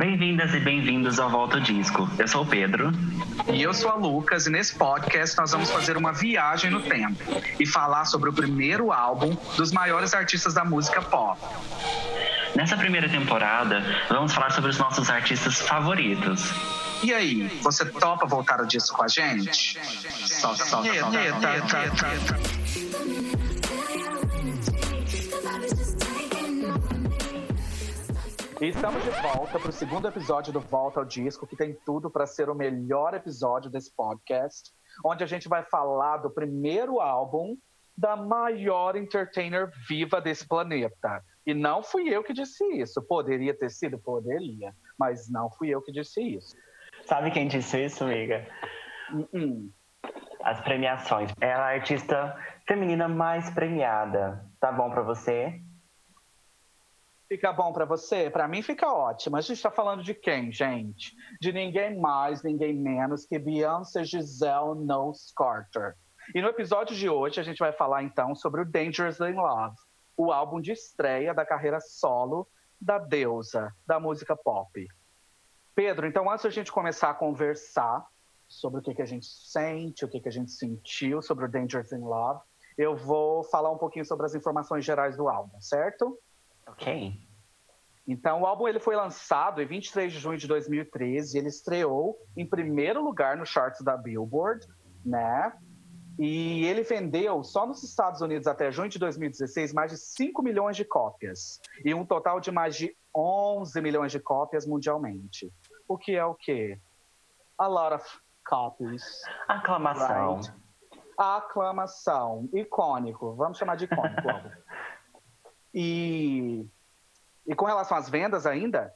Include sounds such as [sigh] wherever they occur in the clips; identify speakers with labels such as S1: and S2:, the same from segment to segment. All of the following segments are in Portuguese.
S1: Bem-vindas e bem-vindos ao Volta ao Disco. Eu sou o Pedro.
S2: E eu sou a Lucas, e nesse podcast nós vamos fazer uma viagem no tempo e falar sobre o primeiro álbum dos maiores artistas da música pop.
S1: Nessa primeira temporada, vamos falar sobre os nossos artistas favoritos.
S2: E aí, você topa voltar ao disco com a gente? Solta, solta, solta. E estamos de volta para o segundo episódio do Volta ao Disco, que tem tudo para ser o melhor episódio desse podcast, onde a gente vai falar do primeiro álbum da maior entertainer viva desse planeta. E não fui eu que disse isso. Poderia ter sido? Poderia. Mas não fui eu que disse isso.
S1: Sabe quem disse isso, amiga?
S2: Uh -uh.
S1: As premiações. Ela é a artista feminina mais premiada. Tá bom para você?
S2: Fica bom para você? Para mim fica ótimo. A gente está falando de quem, gente? De ninguém mais, ninguém menos que Beyoncé Giselle Knowles Carter. E no episódio de hoje a gente vai falar então sobre o Dangerously in Love, o álbum de estreia da carreira solo da deusa da música pop. Pedro, então antes da gente começar a conversar sobre o que, que a gente sente, o que, que a gente sentiu sobre o Dangerously in Love, eu vou falar um pouquinho sobre as informações gerais do álbum, certo?
S1: Ok.
S2: Então, o álbum ele foi lançado em 23 de junho de 2013. Ele estreou em primeiro lugar no charts da Billboard, né? E ele vendeu só nos Estados Unidos até junho de 2016 mais de 5 milhões de cópias e um total de mais de 11 milhões de cópias mundialmente. O que é o quê? A lot of copies.
S1: Aclamação.
S2: Right? Aclamação. Icônico. Vamos chamar de icônico. [laughs] E, e com relação às vendas ainda,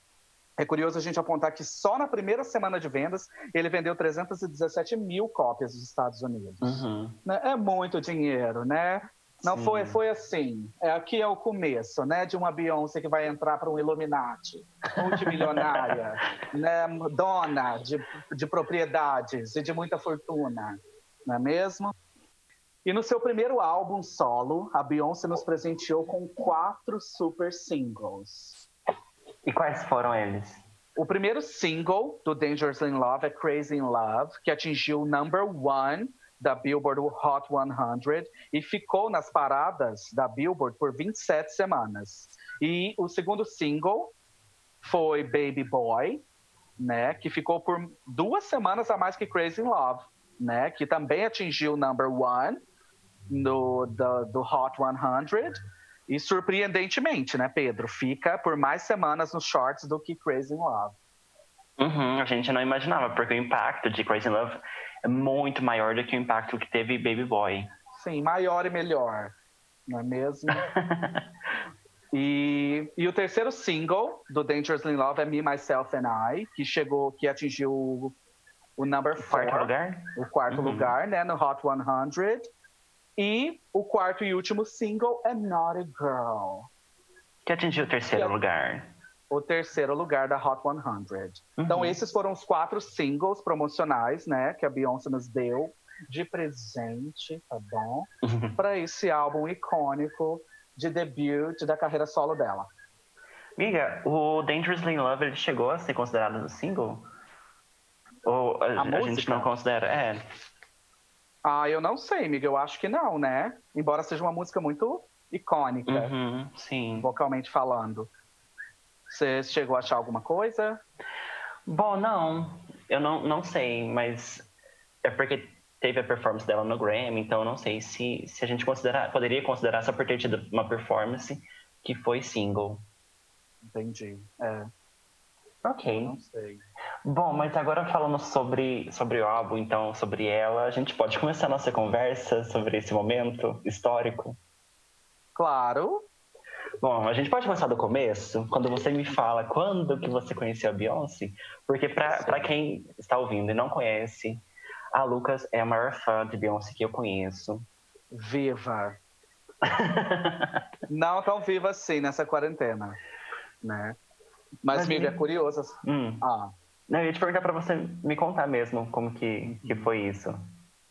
S2: é curioso a gente apontar que só na primeira semana de vendas ele vendeu 317 mil cópias nos Estados Unidos.
S1: Uhum.
S2: É muito dinheiro, né? Não foi, foi assim. É, aqui é o começo, né? De uma Beyoncé que vai entrar para um Illuminati, multimilionária, [laughs] né? Dona de, de propriedades e de muita fortuna, não é mesmo? E no seu primeiro álbum solo, a Beyoncé nos presenteou com quatro super singles.
S1: E quais foram eles?
S2: O primeiro single do Dangerously in Love é Crazy in Love, que atingiu o number one da Billboard Hot 100 e ficou nas paradas da Billboard por 27 semanas. E o segundo single foi Baby Boy, né, que ficou por duas semanas a mais que Crazy in Love, né, que também atingiu o number one no, do, do Hot 100. E surpreendentemente, né, Pedro? Fica por mais semanas nos shorts do que Crazy in Love.
S1: Uhum, a gente não imaginava, porque o impacto de Crazy in Love é muito maior do que o impacto que teve Baby Boy.
S2: Sim, maior e melhor, não é mesmo? [laughs] e, e o terceiro single do Dangerously in Love é Me, Myself and I, que chegou, que atingiu o, o number four,
S1: quarto lugar,
S2: o quarto uhum. lugar, né, no Hot 100. E o quarto e último single é Naughty Girl.
S1: Que atingiu o terceiro
S2: é-
S1: lugar.
S2: O terceiro lugar da Hot 100. Então,
S1: Uhum.
S2: esses foram os quatro singles promocionais, né? Que a Beyoncé nos deu de presente, tá bom? Para esse álbum icônico de debut da carreira solo dela.
S1: Amiga, o Dangerously in Love ele chegou a ser considerado um single? Ou a, a gente
S2: música?
S1: não considera? É.
S2: Ah, eu não sei, amiga. Eu acho que não, né? Embora seja uma música muito icônica,
S1: Uhum, sim.
S2: vocalmente falando. Você chegou a achar alguma coisa?
S1: Bom, não. Eu não, não sei, mas é porque teve a performance dela no Grammy, então eu não sei se, se a gente considerar, poderia considerar só por ter tido uma performance que foi single.
S2: Entendi. É,
S1: Ok.
S2: não sei.
S1: Bom, mas agora falando sobre, sobre o álbum, então, sobre ela, a gente pode começar a nossa conversa sobre esse momento histórico?
S2: Claro.
S1: Bom, a gente pode começar do começo, quando você me fala quando que você conheceu a Beyoncé, porque para quem está ouvindo e não conhece, a Lucas é a maior fã de Beyoncé que eu conheço.
S2: Viva. [laughs] Não tão viva assim nessa quarentena, né? Mas,
S1: Mas
S2: amiga, é
S1: me-
S2: curioso.
S1: Hum.
S2: Ah,
S1: Não, eu ia te perguntar para você me contar mesmo como que, que foi isso.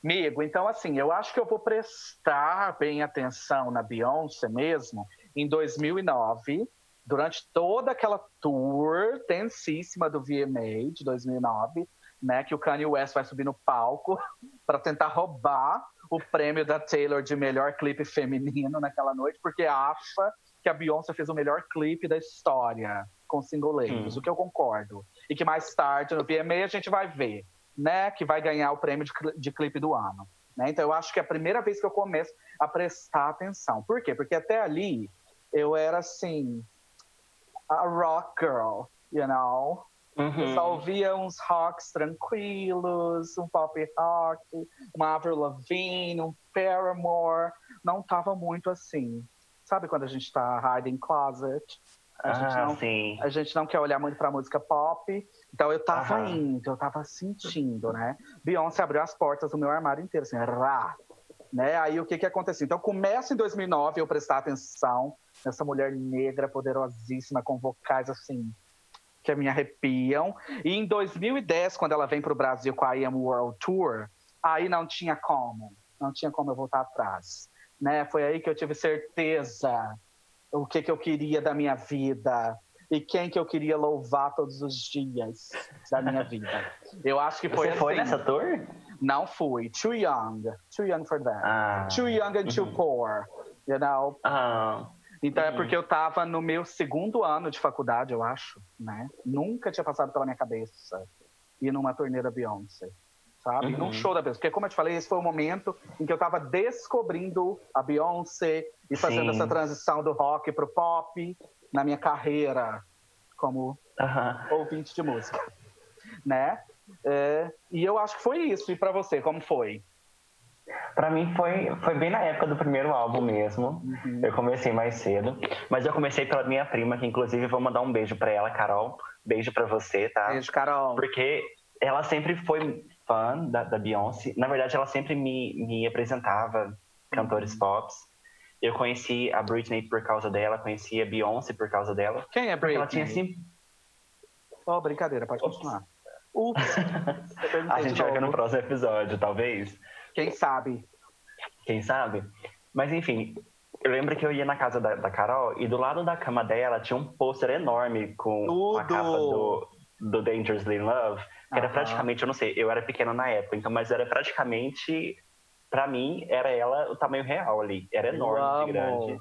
S2: amigo, então assim, eu acho que eu vou prestar bem atenção na Beyoncé mesmo em 2009, durante toda aquela tour tensíssima do VMA de 2009, né, que o Kanye West vai subir no palco [laughs] para tentar roubar o prêmio da Taylor de melhor clipe feminino naquela noite, porque acha que a Beyoncé fez o melhor clipe da história com single ladies, hum. o que eu concordo. E que mais tarde no VMA a gente vai ver, né, que vai ganhar o prêmio de, de clipe do ano. Né? Então eu acho que é a primeira vez que eu começo a prestar atenção. Por quê? Porque até ali eu era assim, a rock girl, you know? Uhum. Eu só ouvia uns rocks tranquilos, um pop rock, uma Avril Lavigne, um Paramore. Não tava muito assim. Sabe quando a gente tá hiding closet? A, ah, gente não,
S1: sim.
S2: a gente não quer olhar muito pra música pop. Então eu tava uhum. indo, eu tava sentindo, né? Beyoncé abriu as portas do meu armário inteiro, assim, rá. Né? Aí o que que aconteceu? Então começa em 2009 eu prestar atenção nessa mulher negra poderosíssima com vocais assim que me arrepiam. E em 2010, quando ela vem para o Brasil com a I Am World Tour, aí não tinha como, não tinha como eu voltar atrás. Né? Foi aí que eu tive certeza o que, que eu queria da minha vida e quem que eu queria louvar todos os dias da minha [laughs] vida. Eu acho que foi
S1: Você
S2: assim.
S1: foi nessa tour?
S2: Não fui. Too young. Too young for that. Ah. Too young and too uhum. poor. You know?
S1: Ah.
S2: Então é uhum. é porque eu estava no meu segundo ano de faculdade, eu acho, né? Nunca tinha passado pela minha cabeça ir numa turnê da Beyoncé, sabe? Uhum. Num show da Beyoncé. Porque, como eu te falei, esse foi o momento em que eu estava descobrindo a Beyoncé e fazendo Sim. essa transição do rock pro pop na minha carreira como uhum. ouvinte de música, né? É, e eu acho que foi isso. E para você, como foi?
S1: Para mim foi, foi bem na época do primeiro álbum mesmo. Uhum. Eu comecei mais cedo, mas eu comecei pela minha prima, que inclusive vou mandar um beijo para ela, Carol. Beijo para você, tá?
S2: Beijo, Carol.
S1: Porque ela sempre foi fã da, da Beyoncé. Na verdade, ela sempre me, me apresentava cantores uhum. pops. Eu conheci a Britney por causa dela, conheci a Beyoncé por causa dela.
S2: Quem é Britney?
S1: Ela tinha assim...
S2: Oh, brincadeira, pode continuar. [laughs] Ups.
S1: a gente vai ver no próximo episódio, talvez.
S2: Quem sabe?
S1: Quem sabe? Mas enfim, eu lembro que eu ia na casa da, da Carol e do lado da cama dela tinha um pôster enorme com Tudo. a capa do, do Dangerously in Love, que era praticamente, eu não sei, eu era pequena na época, então, mas era praticamente, para mim, era ela o tamanho real ali. Era enorme, grande.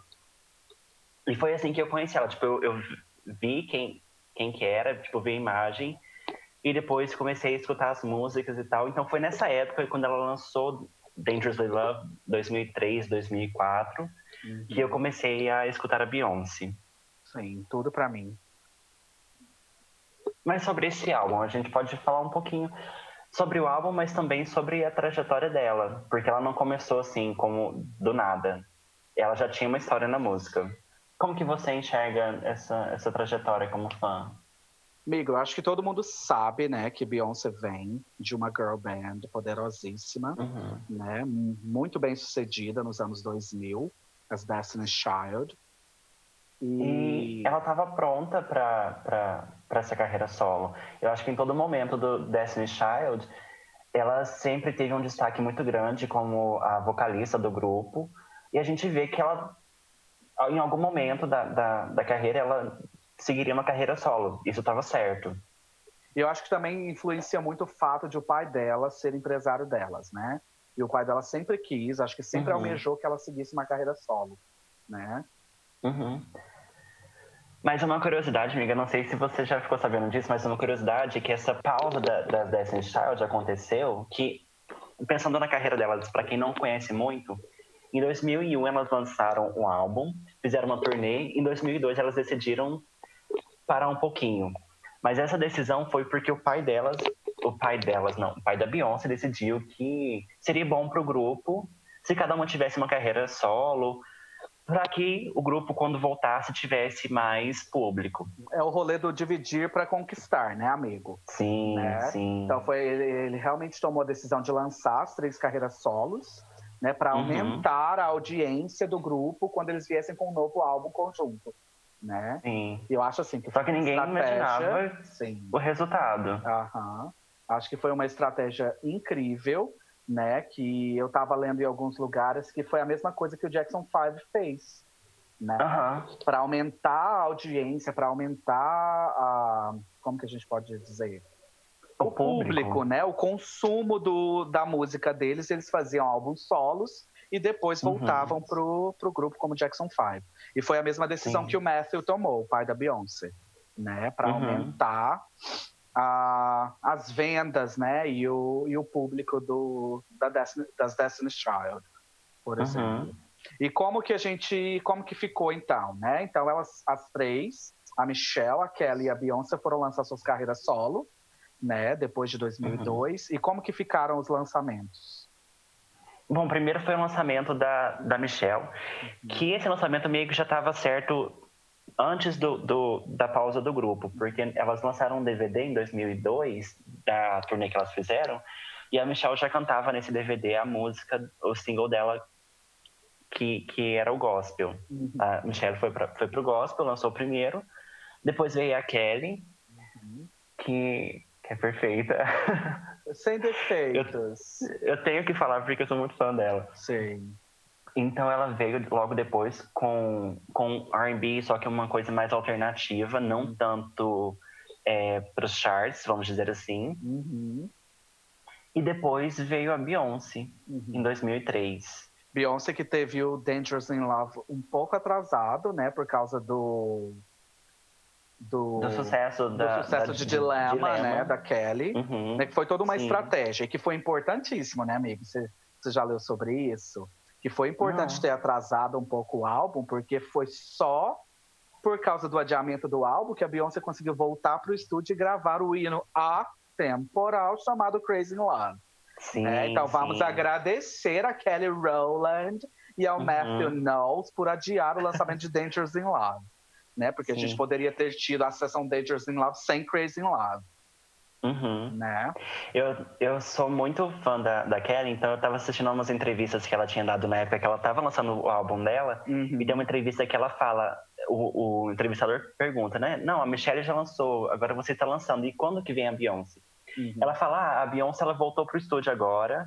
S1: E foi assim que eu conheci ela. Tipo, eu, eu vi quem, quem que era, tipo, vi a imagem e depois comecei a escutar as músicas e tal. Então foi nessa época, quando ela lançou Dangerously Love, 2003, 2004, uhum. que eu comecei a escutar a Beyoncé.
S2: Sim, tudo para mim.
S1: Mas sobre esse álbum, a gente pode falar um pouquinho sobre o álbum, mas também sobre a trajetória dela, porque ela não começou assim como do nada. Ela já tinha uma história na música. Como que você enxerga essa, essa trajetória como fã?
S2: Amigo, eu acho que todo mundo sabe, né, que Beyoncé vem de uma girl band poderosíssima, uhum. né, muito bem sucedida nos anos 2000, as Destiny's Child.
S1: E, e ela estava pronta para essa carreira solo. Eu acho que em todo momento do Destiny's Child, ela sempre teve um destaque muito grande como a vocalista do grupo. E a gente vê que ela, em algum momento da, da, da carreira, ela seguiria uma carreira solo. Isso estava certo.
S2: Eu acho que também influencia muito o fato de o pai dela ser empresário delas, né? E o pai dela sempre quis, acho que sempre uhum. almejou que ela seguisse uma carreira solo, né?
S1: Uhum. Mas uma curiosidade, amiga, não sei se você já ficou sabendo disso, mas uma curiosidade é que essa pausa da, das Destiny's Child aconteceu que, pensando na carreira delas, para quem não conhece muito, em 2001 elas lançaram um álbum, fizeram uma turnê, em 2002 elas decidiram parar um pouquinho. Mas essa decisão foi porque o pai delas, o pai delas não, o pai da Beyoncé decidiu que seria bom para o grupo se cada uma tivesse uma carreira solo, para que o grupo, quando voltasse, tivesse mais público.
S2: É o rolê do dividir para conquistar, né, amigo?
S1: Sim,
S2: né?
S1: sim.
S2: Então foi ele, ele, realmente tomou a decisão de lançar as três carreiras solos, né, para uhum. aumentar uhum. a audiência do grupo quando eles viessem com um novo álbum conjunto né?
S1: Sim.
S2: Eu acho assim que
S1: Só que ninguém imaginava sim. o resultado.
S2: Aham. Acho que foi uma estratégia incrível, né? Que eu estava lendo em alguns lugares que foi a mesma coisa que o Jackson 5 fez. né? Para aumentar a audiência, para aumentar a. Como que a gente pode dizer?
S1: O
S2: o público,
S1: público.
S2: né? O consumo do, da música deles, eles faziam álbuns solos e depois
S1: Uhum.
S2: voltavam pro, pro grupo como Jackson 5. E foi a mesma decisão
S1: Sim.
S2: que o Matthew tomou, o pai da Beyoncé, né? Para
S1: Uhum.
S2: aumentar a- as vendas, né? E o, e o público do, da Destiny, das Destiny's Child, por
S1: Uhum.
S2: exemplo. E como que a gente, como que ficou então, né? Então elas, as três, a Michelle, a Kelly e a Beyoncé foram lançar suas carreiras solo, né? Depois de 2002. E como que ficaram os lançamentos?
S1: Bom, primeiro foi o lançamento da, da Michelle, que esse lançamento meio que já estava certo antes do, do- da pausa do grupo, porque elas lançaram um DVD em 2002, da turnê que elas fizeram, e a Michelle já cantava nesse DVD a música, o single dela, que, que era o gospel.
S2: Uhum.
S1: A Michelle foi, pra, foi pro gospel, lançou o primeiro, depois veio a Kelly, que, que é perfeita.
S2: Sem defeitos.
S1: Eu tenho que falar porque eu sou muito fã dela.
S2: Sim.
S1: Então ela veio logo depois com, com R&B, só que uma coisa mais alternativa, não tanto para os charts, vamos dizer assim.
S2: Uhum.
S1: E depois veio a Beyoncé,
S2: Uhum.
S1: em 2003.
S2: Beyoncé que teve o Dangerous in Love um pouco atrasado, né? Por causa do... Do,
S1: Do sucesso
S2: do
S1: da...
S2: sucesso
S1: da-
S2: de Dilema,
S1: Dilema.
S2: né? Da Kelly.
S1: Uhum.
S2: né, que foi toda uma
S1: Sim.
S2: estratégia, e que foi importantíssimo, né, amigo? Você, você já leu sobre isso? Que foi importante ter atrasado um pouco o álbum, porque foi só por causa do adiamento do álbum que a Beyoncé conseguiu voltar para o estúdio e gravar o hino atemporal chamado Crazy in Love.
S1: Sim,
S2: né? Então vamos
S1: sim.
S2: agradecer a Kelly Rowland e ao
S1: Uhum.
S2: Matthew Knowles por adiar o lançamento de Dangerous in Love. Né? Porque a
S1: Sim.
S2: gente poderia ter tido a sessão Dangerous in Love sem Crazy in Love.
S1: Uhum.
S2: Né?
S1: Eu, eu sou muito fã da, da Kelly, então eu tava assistindo umas entrevistas que ela tinha dado na época que ela tava lançando o álbum dela,
S2: Uhum.
S1: E tem uma entrevista que ela fala, o, o entrevistador pergunta, né? Não, a Michelle já lançou, agora você está lançando. E quando que vem a Beyoncé?
S2: Uhum.
S1: Ela fala, ah, a Beyoncé ela voltou pro estúdio agora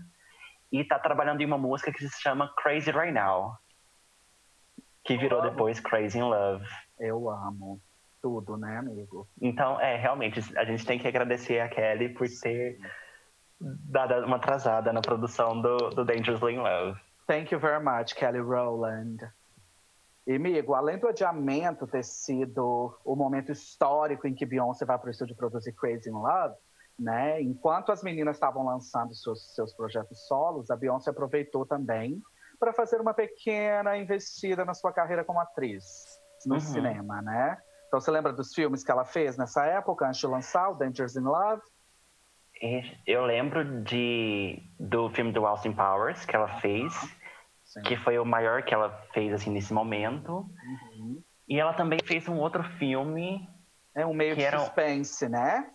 S1: e tá trabalhando em uma música que se chama Crazy Right Now. Que virou depois Crazy in Love.
S2: Eu amo tudo, né, amigo?
S1: Então, é, realmente, a gente tem que agradecer a Kelly por ter dado uma atrasada na produção do, do Dangerously in Love.
S2: Thank you very much, Kelly Rowland. E, amigo, além do adiamento ter sido o momento histórico em que Beyoncé vai para o estúdio produzir Crazy in Love, né? Enquanto as meninas estavam lançando seus, seus projetos solos, a Beyoncé aproveitou também para fazer uma pequena investida na sua carreira como atriz no
S1: Uhum.
S2: cinema, né? Então, você lembra dos filmes que ela fez nessa época, antes de lançar o Dangerous in Love?
S1: Eu lembro de, do filme do Austin Powers que ela fez.
S2: Sim.
S1: que foi o maior que ela fez assim nesse momento.
S2: Uhum.
S1: E ela também fez um outro filme,
S2: É um meio de
S1: era
S2: suspense, né?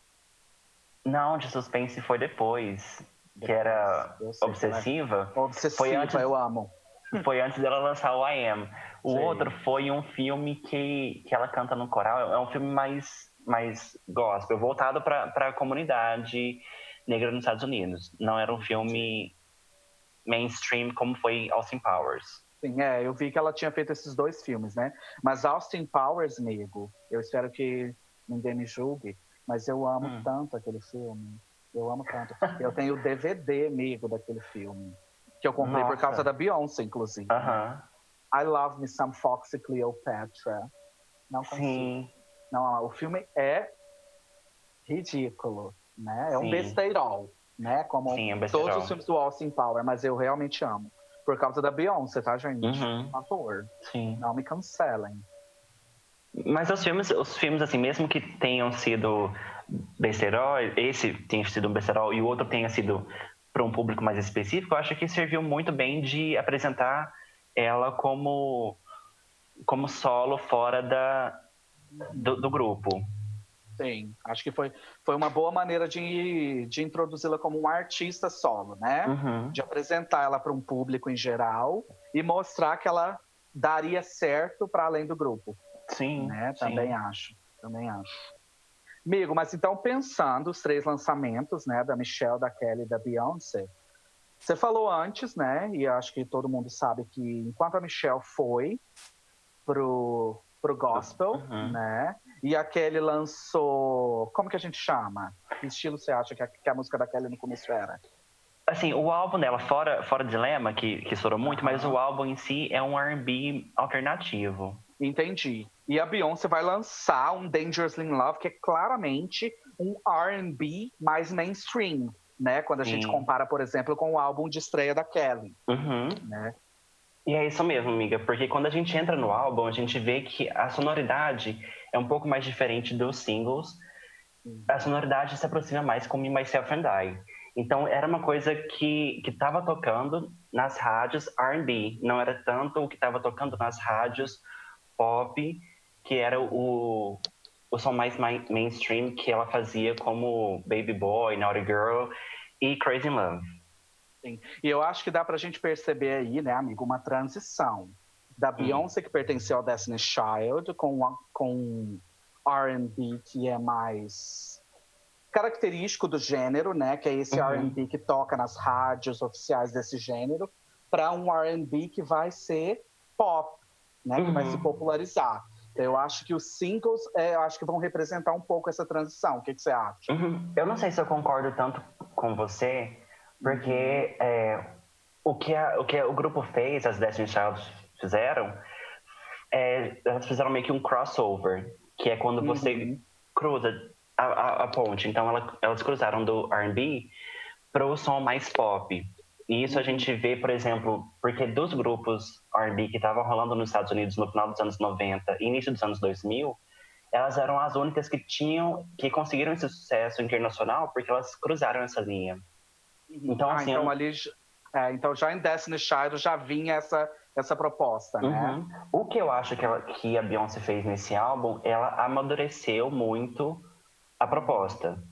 S1: não de suspense foi depois, que era
S2: sei,
S1: Obsessiva.
S2: Obsessiva,
S1: Foi antes-
S2: eu amo.
S1: Foi antes dela lançar o I Am. O
S2: Sim.
S1: outro foi um filme que, que ela canta no coral. É um filme mais, mais gospel, voltado para a comunidade negra nos Estados Unidos. Não era um filme mainstream como foi Austin Powers.
S2: Sim, é, eu vi que ela tinha feito esses dois filmes, né? Mas Austin Powers, amigo, eu espero que ninguém me julgue, mas eu amo
S1: Hum.
S2: tanto aquele filme. Eu amo tanto. Eu tenho o DVD, amigo, daquele filme. Que eu comprei por
S1: Nossa.
S2: causa da Beyoncé, inclusive.
S1: Aham.
S2: I Love Me Some Foxy Cleopatra. Não consigo.
S1: Sim.
S2: Não, o filme é ridículo, né? É um
S1: Sim.
S2: besteirol, né? Como
S1: Sim, é um
S2: todos os filmes do Austin Power, mas eu realmente amo. Por causa da Beyoncé, tá, gente?
S1: Uhum.
S2: Por favor,
S1: Sim.
S2: não me cancelem.
S1: Mas os filmes, os filmes, assim, mesmo que tenham sido besterol, esse tenha sido um besterol e o outro tenha sido para um público mais específico, eu acho que serviu muito bem de apresentar ela como, como solo fora da, do, do grupo.
S2: Sim, acho que foi, foi uma boa maneira de, de introduzi-la como uma artista solo, né?
S1: Uhum.
S2: De apresentar ela para um público em geral e mostrar que ela daria certo para além do grupo.
S1: Sim,
S2: né?
S1: sim.
S2: Também acho, também acho. Amigo, mas então pensando os três lançamentos, né, da Michelle, da Kelly e da Beyoncé, você falou antes, né, e acho que todo mundo sabe que enquanto a Michelle foi pro, pro gospel, uhum. né? E a Kelly lançou. Como que a gente chama? Que estilo você acha que a, que a música da Kelly no começo era?
S1: Assim, o álbum dela, fora, fora Dilema, que, que estourou muito, mas o álbum em si é um RB alternativo.
S2: Entendi. E a Beyoncé vai lançar um Dangerously in Love, que é claramente um RB mais mainstream, né? Quando a Sim. gente compara, por exemplo, com o álbum de estreia da Kelly.
S1: Uhum. Né? E é isso mesmo, amiga, porque quando a gente entra no álbum, a gente vê que a sonoridade é um pouco mais diferente dos singles. A sonoridade se aproxima mais com Me, Myself and I. Então, era uma coisa que estava tocando nas rádios R&B. Não era tanto o que estava tocando nas rádios pop, que era o, o som mais mainstream que ela fazia como Baby Boy, Naughty Girl e Crazy Love.
S2: Sim. E eu acho que dá pra gente perceber aí, né, amigo, uma transição da Beyoncé, que pertenceu ao Destiny's Child, com, com R&B que é mais característico do gênero, né, que é esse uhum. R&B que toca nas rádios oficiais desse gênero, para um R&B que vai ser pop, né, que uhum. vai se uhum. popularizar. Eu acho que os singles, é, eu acho que vão representar um pouco essa transição. O que, que você acha?
S1: Uhum. Eu não sei se eu concordo tanto com você, porque é, o, que a, o que o grupo fez, as Destiny Child fizeram, é, elas fizeram meio que um crossover, que é quando você uhum. cruza a, a, a, ponte. Então ela, elas cruzaram do R&B para o som mais pop. E isso a gente vê, por exemplo, porque dos grupos R&B que estavam rolando nos Estados Unidos no final dos anos 90 e início dos anos 2000, elas eram as únicas que tinham, que conseguiram esse sucesso internacional porque elas cruzaram essa linha.
S2: Uhum. Então, ah, assim, então, eu... ali, é, então já em Destiny Child já vinha essa, essa proposta, né?
S1: Uhum. O que eu acho que, ela, que a Beyoncé fez nesse álbum, ela amadureceu muito a proposta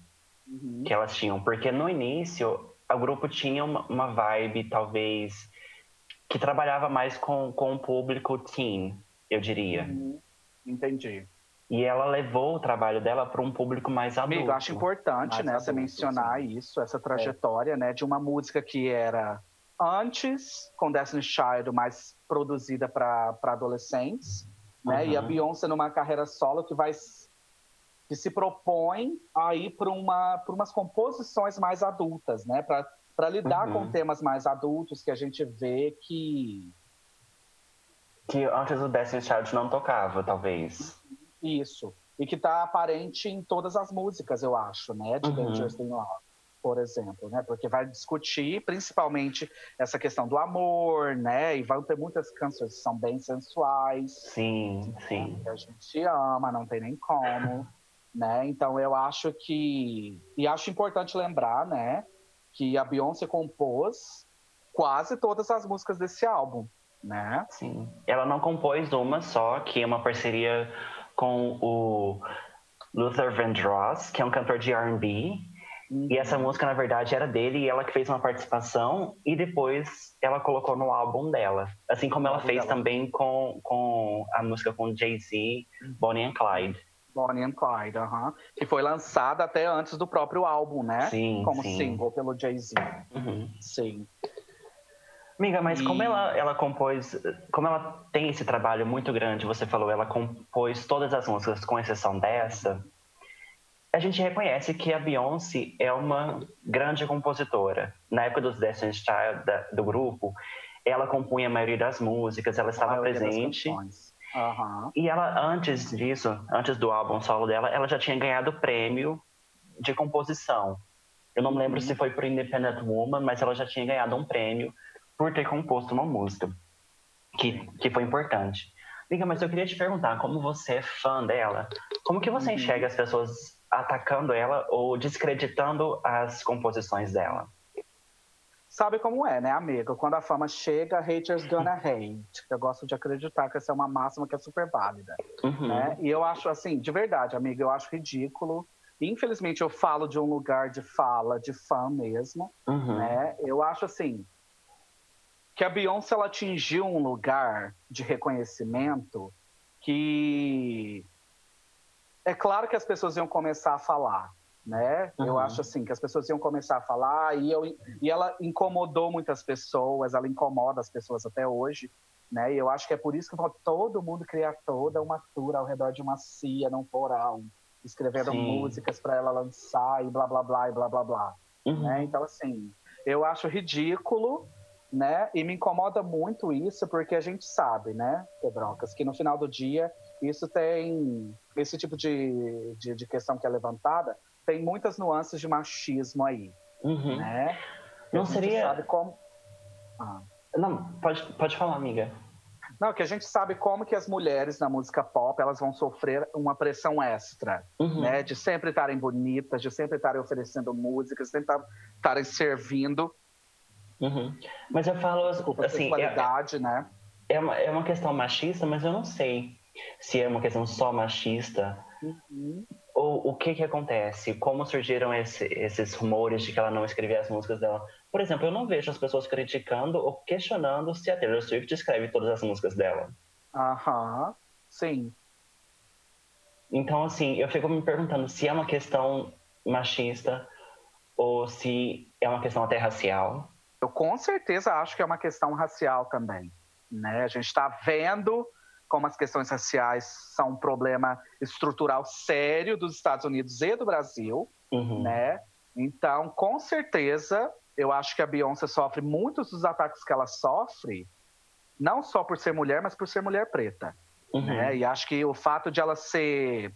S1: uhum. que elas tinham. Porque no início, o grupo tinha uma, uma vibe, talvez, que trabalhava mais com, com o público teen, eu diria. Uhum.
S2: Entendi.
S1: E ela levou o trabalho dela para um público mais adulto.
S2: Amigo, acho importante, né, adulto, você mencionar sim. isso, essa trajetória, é. né, de uma música que era antes, com Destiny Child, mais produzida para adolescentes, né, uhum. e a uhum. Beyoncé numa carreira solo que vai que se propõe a ir para uma, umas composições mais adultas, né? Para lidar uhum. com temas mais adultos que a gente vê que.
S1: Que antes o Destiny Child não tocava, talvez.
S2: Isso. E que está aparente em todas as músicas, eu acho, né? De uhum. Dangerous in Love, por exemplo, né? Porque vai discutir principalmente essa questão do amor, né? E vão ter muitas canções que são bem sensuais.
S1: Sim,
S2: né?
S1: sim.
S2: Que a gente ama, não tem nem como. Né? Então eu acho que e acho importante lembrar, né, que a Beyoncé compôs quase todas as músicas desse álbum, né?
S1: Sim. Ela não compôs uma só, que é uma parceria com o Luther Vandross, que é um cantor de R&B. Uhum. E essa música, na verdade, era dele e ela que fez uma participação e depois ela colocou no álbum dela. Assim como ela fez dela. também com, com a música com Jay-Z, Bonnie and Clyde.
S2: Bonnie and Clyde, uh -huh, que foi lançada até antes do próprio álbum, né?
S1: Sim,
S2: Como
S1: sim.
S2: single pelo Jay-Z.
S1: Uhum.
S2: Sim.
S1: Amiga, mas e... como ela, ela compôs, como ela tem esse trabalho muito grande, você falou, ela compôs todas as músicas, com exceção dessa, a gente reconhece que a Beyoncé é uma grande compositora. Na época dos Destiny's Child, da, do grupo, ela compunha a maioria das músicas, ela estava presente
S2: Uhum.
S1: E ela, antes disso, antes do álbum solo dela, ela já tinha ganhado prêmio de composição. Eu não me lembro uhum. se foi por Independent Woman, mas ela já tinha ganhado um prêmio por ter composto uma música, que, que foi importante. Liga, mas eu queria te perguntar, como você é fã dela, como que você uhum. enxerga as pessoas atacando ela ou descreditando as composições dela?
S2: Sabe como é, né, amigo? Quando a fama chega, haters gonna hate. Eu gosto de acreditar que essa é uma máxima que é super válida. Uhum. Né? E eu acho, assim, de verdade, amigo, eu acho ridículo. Infelizmente, eu falo de um lugar de fala, de fã mesmo, uhum. né? Eu acho, assim, que a Beyoncé, ela atingiu um lugar de reconhecimento que... É claro que as pessoas iam começar a falar, né? Uhum. Eu acho assim que as pessoas iam começar a falar e, eu, e ela incomodou muitas pessoas, ela incomoda as pessoas até hoje, Né? E eu acho que é por isso que todo mundo cria toda uma tour ao redor de uma cia, num porão, escrevendo Sim. músicas para ela lançar e blá blá blá e blá blá blá. Uhum. Né? Então, assim, eu acho ridículo, né? E me incomoda muito isso, porque a gente sabe, né, Pedrocas, que no final do dia isso tem. Esse tipo de, de, de questão que é levantada tem muitas nuances de machismo aí. Uhum. Né?
S1: Não seria. Sabe como... Ah. Não, pode, pode falar, amiga.
S2: Não, que a gente sabe como que as mulheres na música pop elas vão sofrer uma pressão extra, uhum. né? De sempre estarem bonitas, de sempre estarem oferecendo música, de sempre estarem servindo.
S1: Uhum. Mas eu falo Desculpa, assim,
S2: qualidade, é, né?
S1: É uma, é uma questão machista, mas eu não sei se é uma questão só machista uhum. Ou o que que acontece, como surgiram esse, esses rumores de que ela não escrevia as músicas dela. Por exemplo, eu não vejo as pessoas criticando ou questionando se a Taylor Swift escreve todas as músicas dela.
S2: Aham, sim.
S1: Então, assim, eu fico me perguntando se é uma questão machista ou se é uma questão até racial.
S2: Eu com certeza acho que é uma questão racial também. Né? A gente está vendo como as questões raciais são um problema estrutural sério dos Estados Unidos e do Brasil, uhum. né? Então, com certeza, eu acho que a Beyoncé sofre muitos dos ataques que ela sofre, não só por ser mulher, mas por ser mulher preta. Uhum. Né? E acho que o fato de ela ser,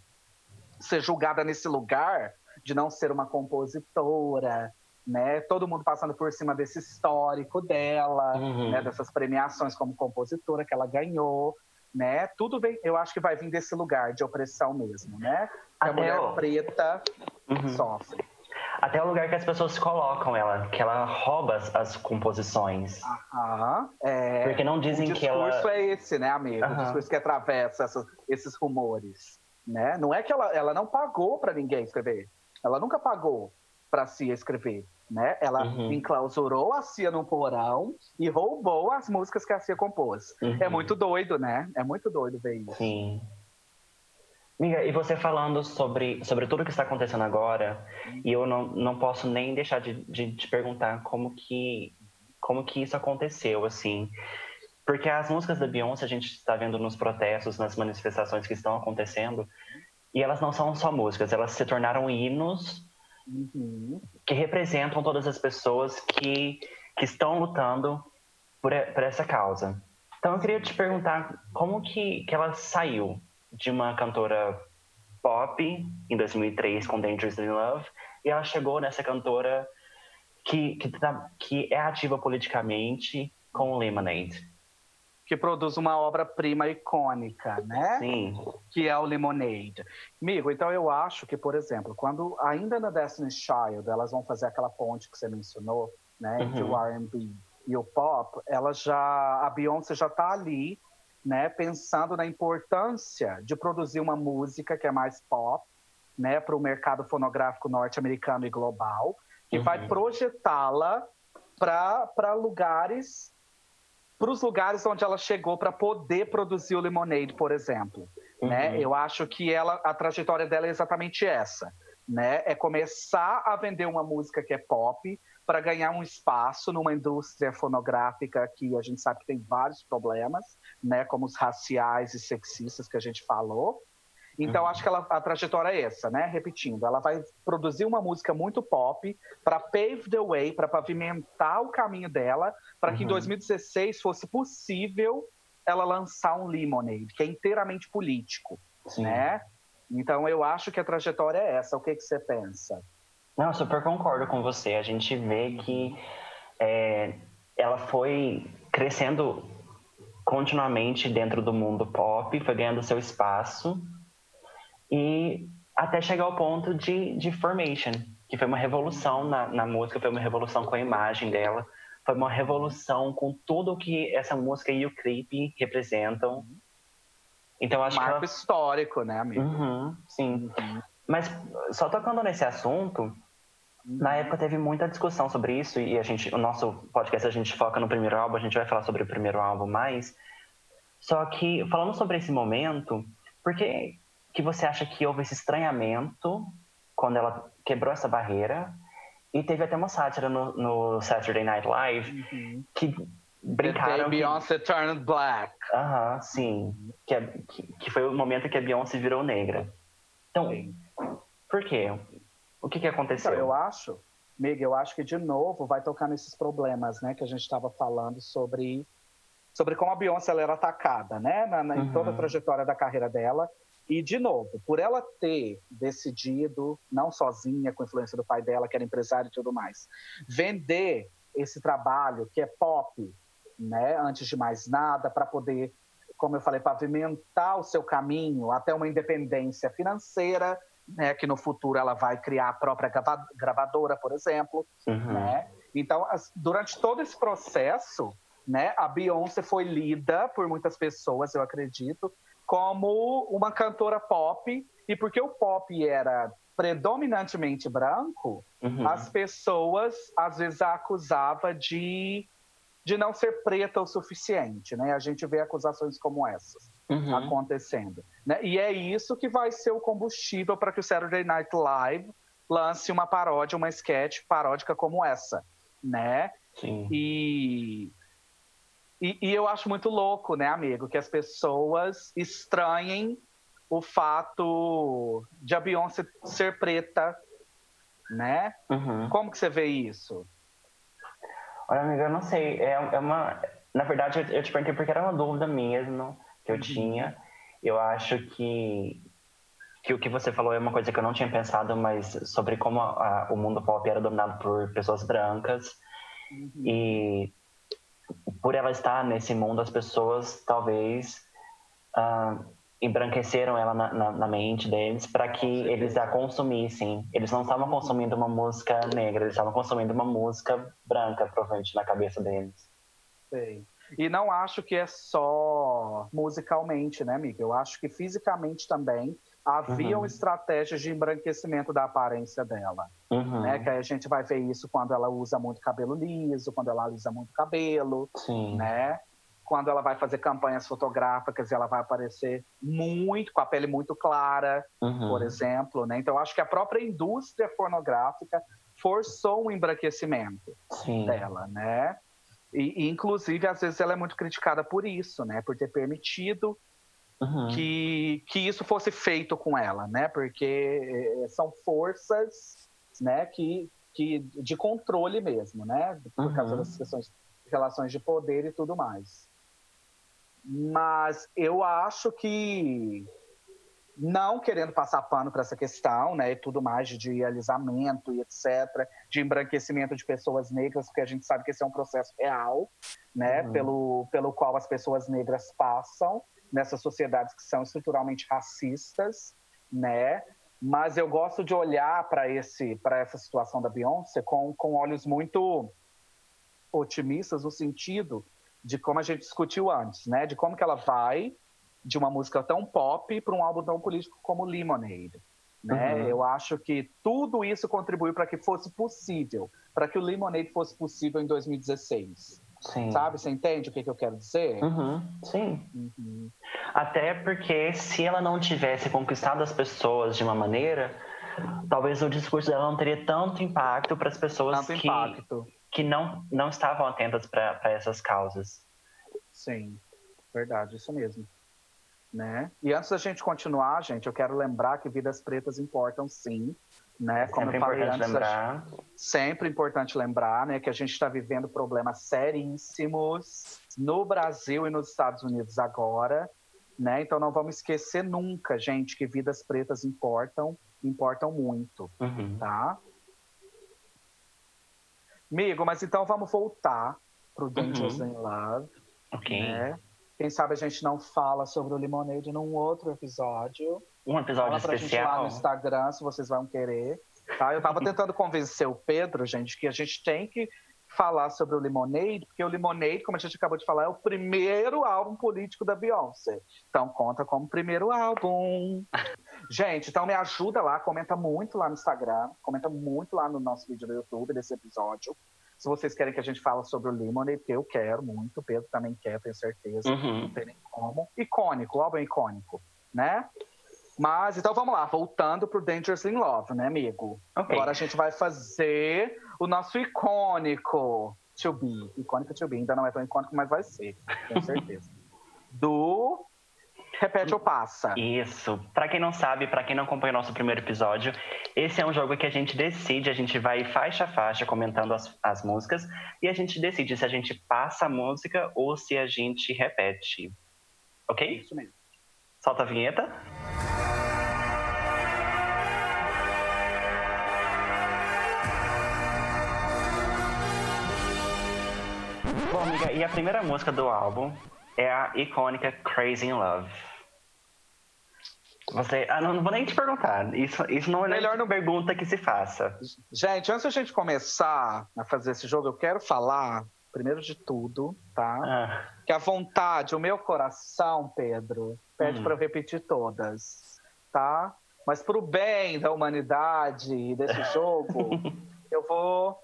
S2: ser julgada nesse lugar, de não ser uma compositora, né? Todo mundo passando por cima desse histórico dela, uhum. né? Dessas premiações como compositora que ela ganhou, né? Tudo vem, eu acho que vai vir desse lugar de opressão mesmo, né? a mulher o... preta uhum. sofre.
S1: Até o lugar que as pessoas colocam ela, que ela rouba as, as composições.
S2: Aham, é...
S1: Porque não dizem que ela...
S2: O discurso é esse, né, amigo? O discurso que atravessa essas, esses rumores, né? Não é que ela, ela não pagou para ninguém escrever. Ela nunca pagou para si escrever né? Ela uhum. enclausurou a Cia no porão e roubou as músicas que a Cia compôs. Uhum. É muito doido, né? É muito doido ver isso.
S1: Sim. Miga, e você falando sobre, sobre tudo que está acontecendo agora, e eu não, não posso nem deixar de, de te perguntar como que, como que isso aconteceu, assim. Porque as músicas da Beyoncé a gente está vendo nos protestos, nas manifestações que estão acontecendo, e elas não são só músicas, elas se tornaram hinos uhum. que representam todas as pessoas que, que estão lutando por, por essa causa. Então eu queria te perguntar como que, que ela saiu de uma cantora pop em 2003 com Dangerously in Love e ela chegou nessa cantora que, que, tá, que é ativa politicamente com Lemonade
S2: que produz uma obra-prima icônica, né?
S1: Sim.
S2: Que é o Lemonade. Amigo, então eu acho que, por exemplo, quando ainda na Destiny's Child elas vão fazer aquela ponte que você mencionou, né, uhum. entre o R&B e o pop, ela já a Beyoncé já está ali, né, pensando na importância de produzir uma música que é mais pop, né, para o mercado fonográfico norte-americano e global, que uhum. vai projetá-la para lugares para os lugares onde ela chegou para poder produzir o Lemonade, por exemplo. Uhum. Né? Eu acho que ela, a trajetória dela é exatamente essa. Né? É começar a vender uma música que é pop para ganhar um espaço numa indústria fonográfica que a gente sabe que tem vários problemas, né? como os raciais e sexistas que a gente falou. Então, uhum. acho que ela, a trajetória é essa, né? Repetindo, ela vai produzir uma música muito pop para pave the way, para pavimentar o caminho dela, para uhum. que em 2016 uhum. fosse possível ela lançar um Lemonade, que é inteiramente político, Sim. né? Então, eu acho que a trajetória é essa. O que, que você pensa?
S1: Não, super concordo com você. A gente vê que é, ela foi crescendo continuamente dentro do mundo pop, foi ganhando seu espaço e até chegar ao ponto de, de Formation, que foi uma revolução na, na música, foi uma revolução com a imagem dela, foi uma revolução com tudo que essa música e o clipe representam. Então acho
S2: Marco
S1: que ela...
S2: histórico, né, amigo?
S1: Uhum, sim. Uhum. Mas só tocando nesse assunto, na uhum. época teve muita discussão sobre isso e a gente, o nosso podcast a gente foca no primeiro álbum, a gente vai falar sobre o primeiro álbum mais. Só que falando sobre esse momento, porque que você acha que houve esse estranhamento quando ela quebrou essa barreira? E teve até uma sátira no, no Saturday Night Live uhum. que brincaram.
S2: Que... Beyoncé turned black.
S1: Aham, sim. Que, é, que, que, foi o momento que a Beyoncé virou negra. Então, sim. por quê? O que, que aconteceu?
S2: Então, eu acho, Miguel, eu acho que de novo vai tocar nesses problemas, né, que a gente estava falando sobre sobre como a Beyoncé ela era atacada, né, na, na, uhum. em toda a uhum. trajetória da carreira dela. E, de novo, por ela ter decidido, não sozinha, com a influência do pai dela, que era empresário e tudo mais, vender esse trabalho que é pop, né, antes de mais nada, para poder, como eu falei, pavimentar o seu caminho até uma independência financeira, né, que no futuro ela vai criar a própria gravadora, por exemplo, uhum. né? Então, durante todo esse processo, né, a Beyoncé foi lida por muitas pessoas, eu acredito, como uma cantora pop, e porque o pop era predominantemente branco, uhum. as pessoas às vezes a acusava de, de não ser preta o suficiente, né? A gente vê acusações como essas uhum. acontecendo, né? E é isso que vai ser o combustível para que o Saturday Night Live lance uma paródia, uma sketch paródica como essa, né?
S1: Sim.
S2: E e, e, eu acho muito louco, né, amigo, que as pessoas estranhem o fato de a Beyoncé ser preta, né?
S1: Uhum.
S2: Como que você vê isso?
S1: Olha, amiga, eu não sei. É, é uma... Na verdade, eu, te perguntei porque era uma dúvida mesmo que eu uhum. tinha. Eu acho que, que o que você falou é uma coisa que eu não tinha pensado, mas sobre como a, a, o mundo pop era dominado por pessoas brancas. Uhum. E por ela estar nesse mundo, as pessoas talvez uh, embranqueceram ela na, na, na mente deles para que eles a consumissem. Eles não estavam consumindo uma música negra, eles estavam consumindo uma música branca, provavelmente, na cabeça deles.
S2: Sim. E não acho que é só musicalmente, né, amiga? Eu acho que fisicamente também haviam uhum. estratégias de embranquecimento da aparência dela. Uhum. Né? Que a gente vai ver isso quando ela usa muito cabelo liso, quando ela usa muito cabelo,
S1: Sim.
S2: né? Quando ela vai fazer campanhas fotográficas e ela vai aparecer muito, com a pele muito clara, uhum. por exemplo, né? Então, acho que a própria indústria pornográfica forçou um embranquecimento
S1: Sim.
S2: dela, né? E, e, inclusive, às vezes ela é muito criticada por isso, né? Por ter permitido uhum. que, que isso fosse feito com ela, né? Porque eh, são forças, né? Que, que de controle mesmo, né? Por uhum. causa das questões relações de poder e tudo mais. Mas eu acho que não querendo passar pano para essa questão, né, e tudo mais de alisamento e etc, de embranquecimento de pessoas negras, porque a gente sabe que esse é um processo real, né, uhum. pelo, pelo qual as pessoas negras passam nessas sociedades que são estruturalmente racistas, né, mas eu gosto de olhar para esse para essa situação da Beyoncé com, com olhos muito otimistas no sentido de como a gente discutiu antes, né, de como que ela vai de uma música tão pop para um álbum tão político como Lemonade. Né? Uhum. Eu acho que tudo isso contribuiu para que fosse possível, para que o Lemonade fosse possível em 2016.
S1: Sim.
S2: Sabe? Você entende o que, que eu quero dizer?
S1: Uhum. Sim. Uhum. Até porque se ela não tivesse conquistado as pessoas de uma maneira, talvez o discurso dela não teria tanto impacto para as pessoas que, que não, não estavam atentas para essas causas.
S2: Sim, verdade, isso mesmo né? E antes da gente continuar, gente, eu quero lembrar que vidas pretas importam sim, né?
S1: Como sempre eu falei antes, lembrar.
S2: sempre importante lembrar, né, que a gente está vivendo problemas seríssimos no Brasil e nos Estados Unidos agora, né? Então não vamos esquecer nunca, gente, que vidas pretas importam, importam muito,
S1: uhum.
S2: tá? Amigo, mas então vamos voltar pro Dangerous uhum. in Love.
S1: Ok.
S2: Né? Quem sabe a gente não fala sobre o Limonade num outro episódio.
S1: Um episódio
S2: fala pra
S1: especial.
S2: Gente lá no Instagram, se vocês vão querer. Tá? Eu tava [laughs] tentando convencer o Pedro, gente, que a gente tem que falar sobre o Lemonade, porque o Lemonade, como a gente acabou de falar, é o primeiro álbum político da Beyoncé. Então conta como primeiro álbum. [laughs] gente, então me ajuda lá, comenta muito lá no Instagram, comenta muito lá no nosso vídeo do YouTube desse episódio. Se vocês querem que a gente fale sobre o Lemonade, porque eu quero muito, o Pedro também quer, tenho certeza.
S1: Uhum.
S2: Não tem nem como. Icônico, o álbum é icônico, né? Mas, então vamos lá, voltando pro Dangerous in Love, né, amigo?
S1: Okay.
S2: Agora a gente vai fazer o nosso icônico to be. Icônica to be. Ainda não é tão icônico, mas vai ser, tenho [laughs] certeza. Do Repete ou passa.
S1: Isso. Para quem não sabe, para quem não acompanhou nosso primeiro episódio, esse é um jogo que a gente decide, a gente vai faixa a faixa comentando as, as músicas e a gente decide se a gente passa a música ou se a gente repete. Ok?
S2: Isso mesmo.
S1: Solta a vinheta. Bom, e a primeira música do álbum é a icônica Crazy in Love. Você, ah, não, não vou nem te perguntar. Isso, isso não é melhor não pergunta que se faça.
S2: Gente, antes da gente começar a fazer esse jogo, eu quero falar, primeiro de tudo, tá?
S1: Ah,
S2: Que a vontade, o meu coração, Pedro, pede
S1: Hum.
S2: para eu repetir todas, tá? Mas pro bem da humanidade e desse [laughs] jogo, eu vou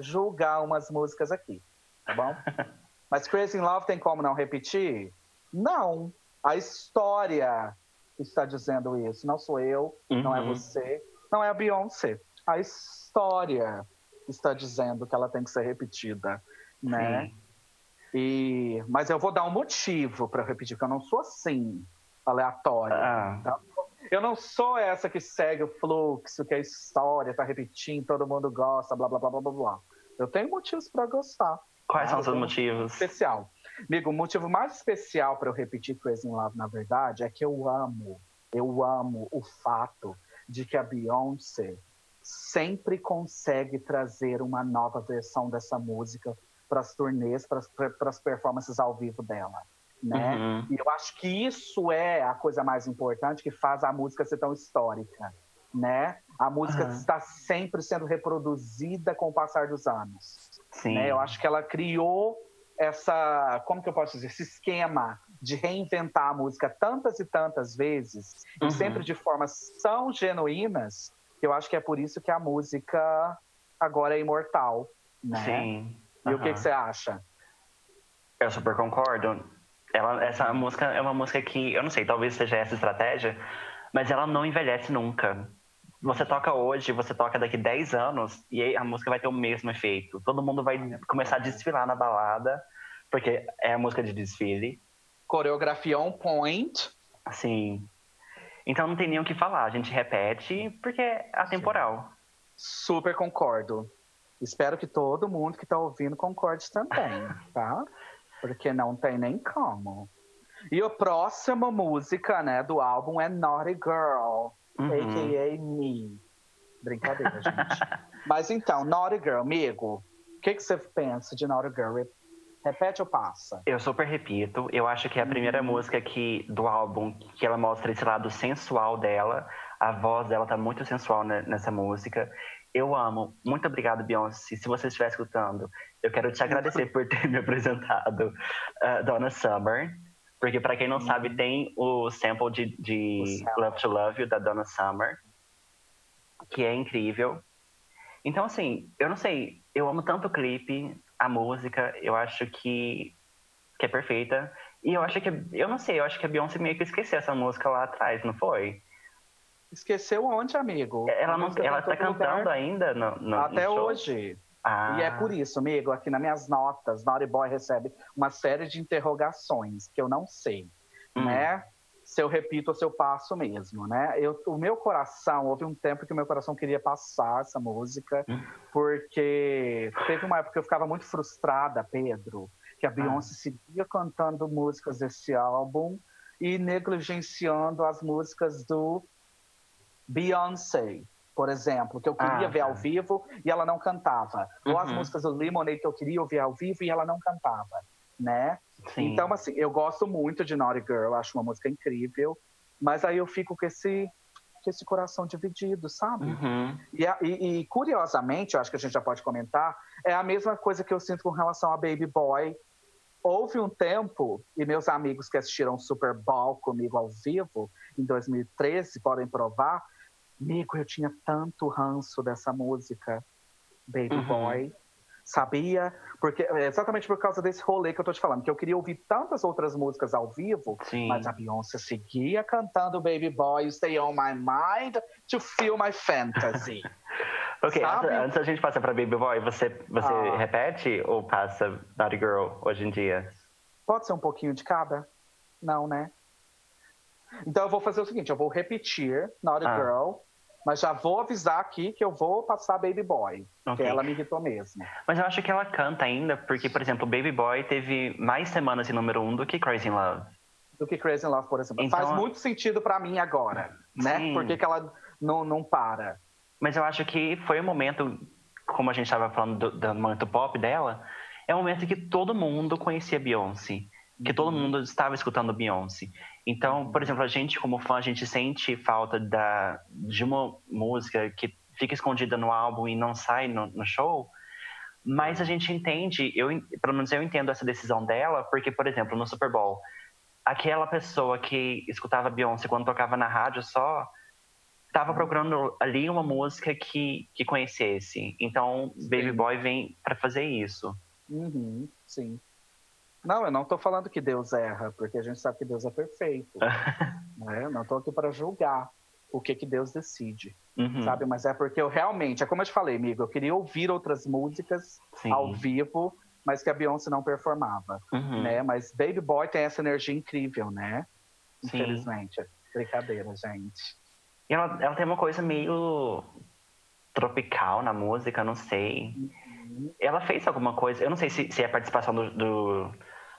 S2: julgar umas músicas aqui, tá bom? [laughs] Mas Crazy in Love tem como não repetir? Não. A história está dizendo isso. Não sou eu, não é
S1: Uhum.
S2: você, não é a Beyoncé. A história está dizendo que ela tem que ser repetida, né?
S1: sim.
S2: E, mas eu vou dar um motivo para repetir, porque eu não sou assim, aleatória.
S1: Ah,
S2: Eu não sou essa que segue o fluxo, que a história tá repetindo, todo mundo gosta, blá blá blá blá blá. Eu tenho motivos para gostar.
S1: Quais são os seus
S2: eu-
S1: motivos?
S2: Especial. Amigo, o motivo mais especial para eu repetir Crazy in Love, na verdade, é que eu amo, eu amo o fato de que a Beyoncé sempre consegue trazer uma nova versão dessa música para as turnês, para as performances ao vivo dela, né?
S1: Uhum.
S2: E eu acho que isso é a coisa mais importante que faz a música ser tão histórica, né? A música
S1: Aham.
S2: está sempre sendo reproduzida com o passar dos anos.
S1: Sim.
S2: né? Eu acho que ela criou essa, como que eu posso dizer, esse esquema de reinventar a música tantas e tantas vezes,
S1: Uhum.
S2: e sempre de formas tão genuínas, que eu acho que é por isso que a música agora é imortal, né?
S1: Sim.
S2: E o que, que você acha?
S1: Eu super concordo. Ela, essa música é uma música que, eu não sei, talvez seja essa estratégia, mas ela não envelhece nunca. Você toca hoje, você toca daqui 10 anos e a música vai ter o mesmo efeito. Todo mundo vai começar a desfilar na balada, porque é a música de desfile.
S2: Coreografia on point,
S1: Assim. Então não tem nem o que falar. A gente repete porque é atemporal.
S2: super concordo. Espero que todo mundo que está ouvindo concorde também, [laughs] tá? Porque não tem nem como. E a próxima música, né, do álbum é Naughty Girl.
S1: Uhum.
S2: a.k.a. Me. Brincadeira, gente. [laughs] Mas então, Naughty Girl, amigo, o que, que você pensa de Naughty Girl? Re- Repete ou passa?
S1: Eu super repito, eu acho que é a primeira
S2: Uhum.
S1: música que, do álbum que ela mostra esse lado sensual dela. A voz dela tá muito sensual ne- nessa música. Eu amo. Muito obrigado, Beyoncé. Se você estiver escutando, eu quero te [laughs] agradecer por ter me apresentado uh, Donna Summer. Porque, para quem não
S2: Uhum.
S1: sabe, tem o sample de, de
S2: O.
S1: Love to Love You, da Donna Summer, que é incrível. Então, assim, eu não sei, eu amo tanto o clipe, a música, eu acho que, que é perfeita. E eu acho que, eu não sei, eu acho que a Beyoncé meio que esqueceu essa música lá atrás, não foi?
S2: Esqueceu onde, amigo?
S1: Ela, não, ela
S2: tá todo lugar.
S1: cantando ainda no, no
S2: Até
S1: no
S2: hoje.
S1: Ah,
S2: E é por isso, amigo, aqui nas minhas notas, Naughty Boy recebe uma série de interrogações que eu não sei,
S1: Hum.
S2: né? Se eu repito ou se eu passo mesmo, né? Eu, o meu coração, houve um tempo que o meu coração queria passar essa música,
S1: Hum.
S2: porque teve uma época que eu ficava muito frustrada, Pedro, que a
S1: Ah.
S2: Beyoncé seguia cantando músicas desse álbum e negligenciando as músicas do Beyoncé, por exemplo, que eu queria
S1: Ah,
S2: ver
S1: tá.
S2: ao vivo e ela não cantava. Ou as
S1: Uhum.
S2: músicas do Lemonade que eu queria ouvir ao vivo e ela não cantava, né?
S1: sim.
S2: Então, assim, eu gosto muito de Naughty Girl, acho uma música incrível, mas aí eu fico com esse, com esse coração dividido, sabe?
S1: Uhum.
S2: E, e- e, curiosamente, eu acho que a gente já pode comentar, é a mesma coisa que eu sinto com relação a Baby Boy. Houve um tempo, e meus amigos que assistiram Super Bowl comigo ao vivo, em 2013, podem provar, amigo, eu tinha tanto ranço dessa música, Baby
S1: Uhum.
S2: Boy. Sabia? Porque, é exatamente por causa desse rolê que eu tô te falando, que eu queria ouvir tantas outras músicas ao vivo,
S1: Sim.
S2: mas a Beyoncé seguia cantando Baby Boy, Stay on My Mind to Feel My Fantasy. [laughs]
S1: Ok,
S2: Sabe?
S1: antes, antes a gente passar pra Baby Boy, você, você
S2: Ah.
S1: repete ou passa Naughty Girl hoje em dia?
S2: Pode ser um pouquinho de cada? Não, né? Então eu vou fazer o seguinte, eu vou repetir Naughty
S1: Ah.
S2: Girl, mas já vou avisar aqui que eu vou passar Baby Boy,
S1: Ok.
S2: que ela me irritou mesmo.
S1: Mas eu acho que ela canta ainda, porque, por exemplo, Baby Boy teve mais semanas em número um do que Crazy in Love.
S2: Do que Crazy in Love, por exemplo.
S1: Então-
S2: Faz muito sentido pra mim agora, né?
S1: Sim.
S2: Por que, que ela não, não para?
S1: Mas eu acho que foi o momento, como a gente estava falando do, do momento pop dela, é o momento que todo mundo conhecia Beyoncé. Que todo mundo estava escutando Beyoncé. Então, por exemplo, a gente, como fã, a gente sente falta da, de uma música que fica escondida no álbum e não sai no, no show. Mas a gente entende, eu, pelo menos eu entendo essa decisão dela, porque, por exemplo, no Super Bowl, aquela pessoa que escutava Beyoncé quando tocava na rádio só, estava procurando ali uma música que, que conhecesse. Então, Baby. Boy vem para fazer isso.
S2: Uhum, sim. Não, eu não tô falando que Deus erra, porque a gente sabe que Deus é perfeito. [laughs] né? Não tô aqui para julgar o que, que Deus decide,
S1: Uhum,
S2: sabe? Mas é porque eu realmente, é como eu te falei, amigo, eu queria ouvir outras músicas
S1: sim.
S2: ao vivo, mas que a Beyoncé não performava,
S1: Uhum,
S2: né? Mas Baby Boy tem essa energia incrível, né?
S1: Sim.
S2: Infelizmente. Brincadeira, gente.
S1: E ela, ela tem uma coisa meio tropical na música, não sei. Ela fez alguma coisa, eu não sei se, se é a participação do, do,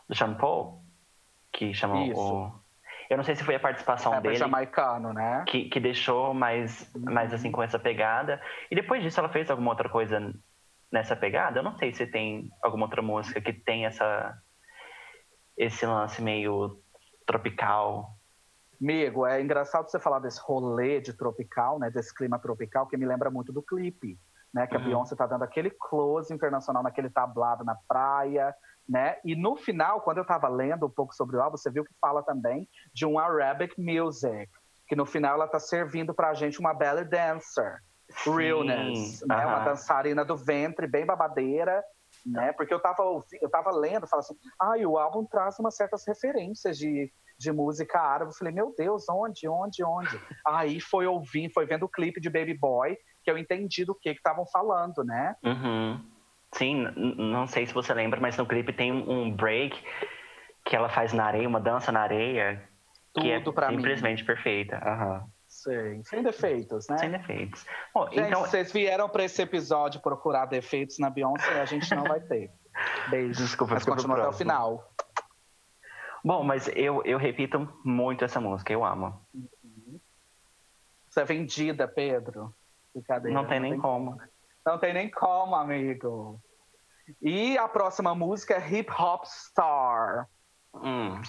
S1: do Sean Paul, que chamou
S2: Isso.
S1: o... Eu não sei se foi a participação
S2: É
S1: dele
S2: jamaicano, né?
S1: que, que deixou mais, mais assim com essa pegada. E depois disso ela fez alguma outra coisa nessa pegada? Eu não sei se tem alguma outra música que tem essa esse lance meio tropical.
S2: Amigo, é engraçado você falar desse rolê de tropical, né? Desse clima tropical, que me lembra muito do clipe, né? Que a
S1: Uhum.
S2: Beyoncé tá dando aquele close internacional naquele tablado na praia, né? E no final, quando eu tava lendo um pouco sobre o álbum, você viu que fala também de um Arabic music, que no final ela tá servindo pra gente uma belly dancer, realness,
S1: Sim,
S2: né? Uma dançarina do ventre, bem babadeira, né? Porque eu tava ouvindo, eu tava lendo, falando assim, ah, e o álbum traz umas certas referências de, de música árabe. Eu falei, meu Deus, onde, onde, onde? [laughs] Aí foi ouvir, foi vendo o clipe de Baby Boy, que eu entendi do que que estavam falando, né?
S1: Uhum. Sim, não sei se você lembra, mas no clipe tem um break que ela faz na areia, uma dança na areia, que
S2: Tudo
S1: é
S2: pra mim.
S1: simplesmente perfeita. Aham.
S2: Sei, sem defeitos, né?
S1: Sem defeitos. Bom,
S2: Gente,
S1: então,
S2: vocês vieram pra esse episódio procurar defeitos na Beyoncé, a gente não vai ter. [laughs] Beijo.
S1: Desculpa,
S2: Mas continua até o final.
S1: bom, mas eu, eu repito muito essa música, eu amo.
S2: Você é vendida, Pedro.
S1: Não tem nem como.
S2: Não tem nem como, amigo. E a próxima música é Hip Hop Star.
S1: Hum.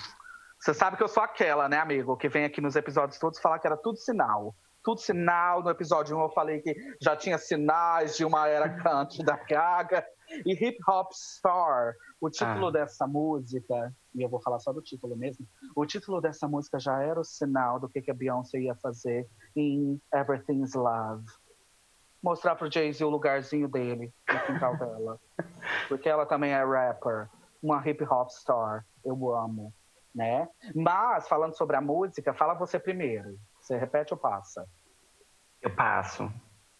S2: Você sabe que eu sou aquela, né, amigo? Que vem aqui nos episódios todos falar que era tudo sinal. Tudo sinal. No episódio 1 eu falei que já tinha sinais de uma era [laughs] country da Gaga. E Hip Hop Star, o título
S1: Ah.
S2: dessa música, e eu vou falar só do título mesmo, o título dessa música já era o sinal do que, que a Beyoncé ia fazer em Everything's Love. Mostrar pro Jay-Z o lugarzinho dele no quintal [laughs] dela. Porque ela também é rapper, uma hip hop star. Eu amo, né? Mas, falando sobre a música, fala você primeiro. Você repete ou passa?
S1: Eu passo.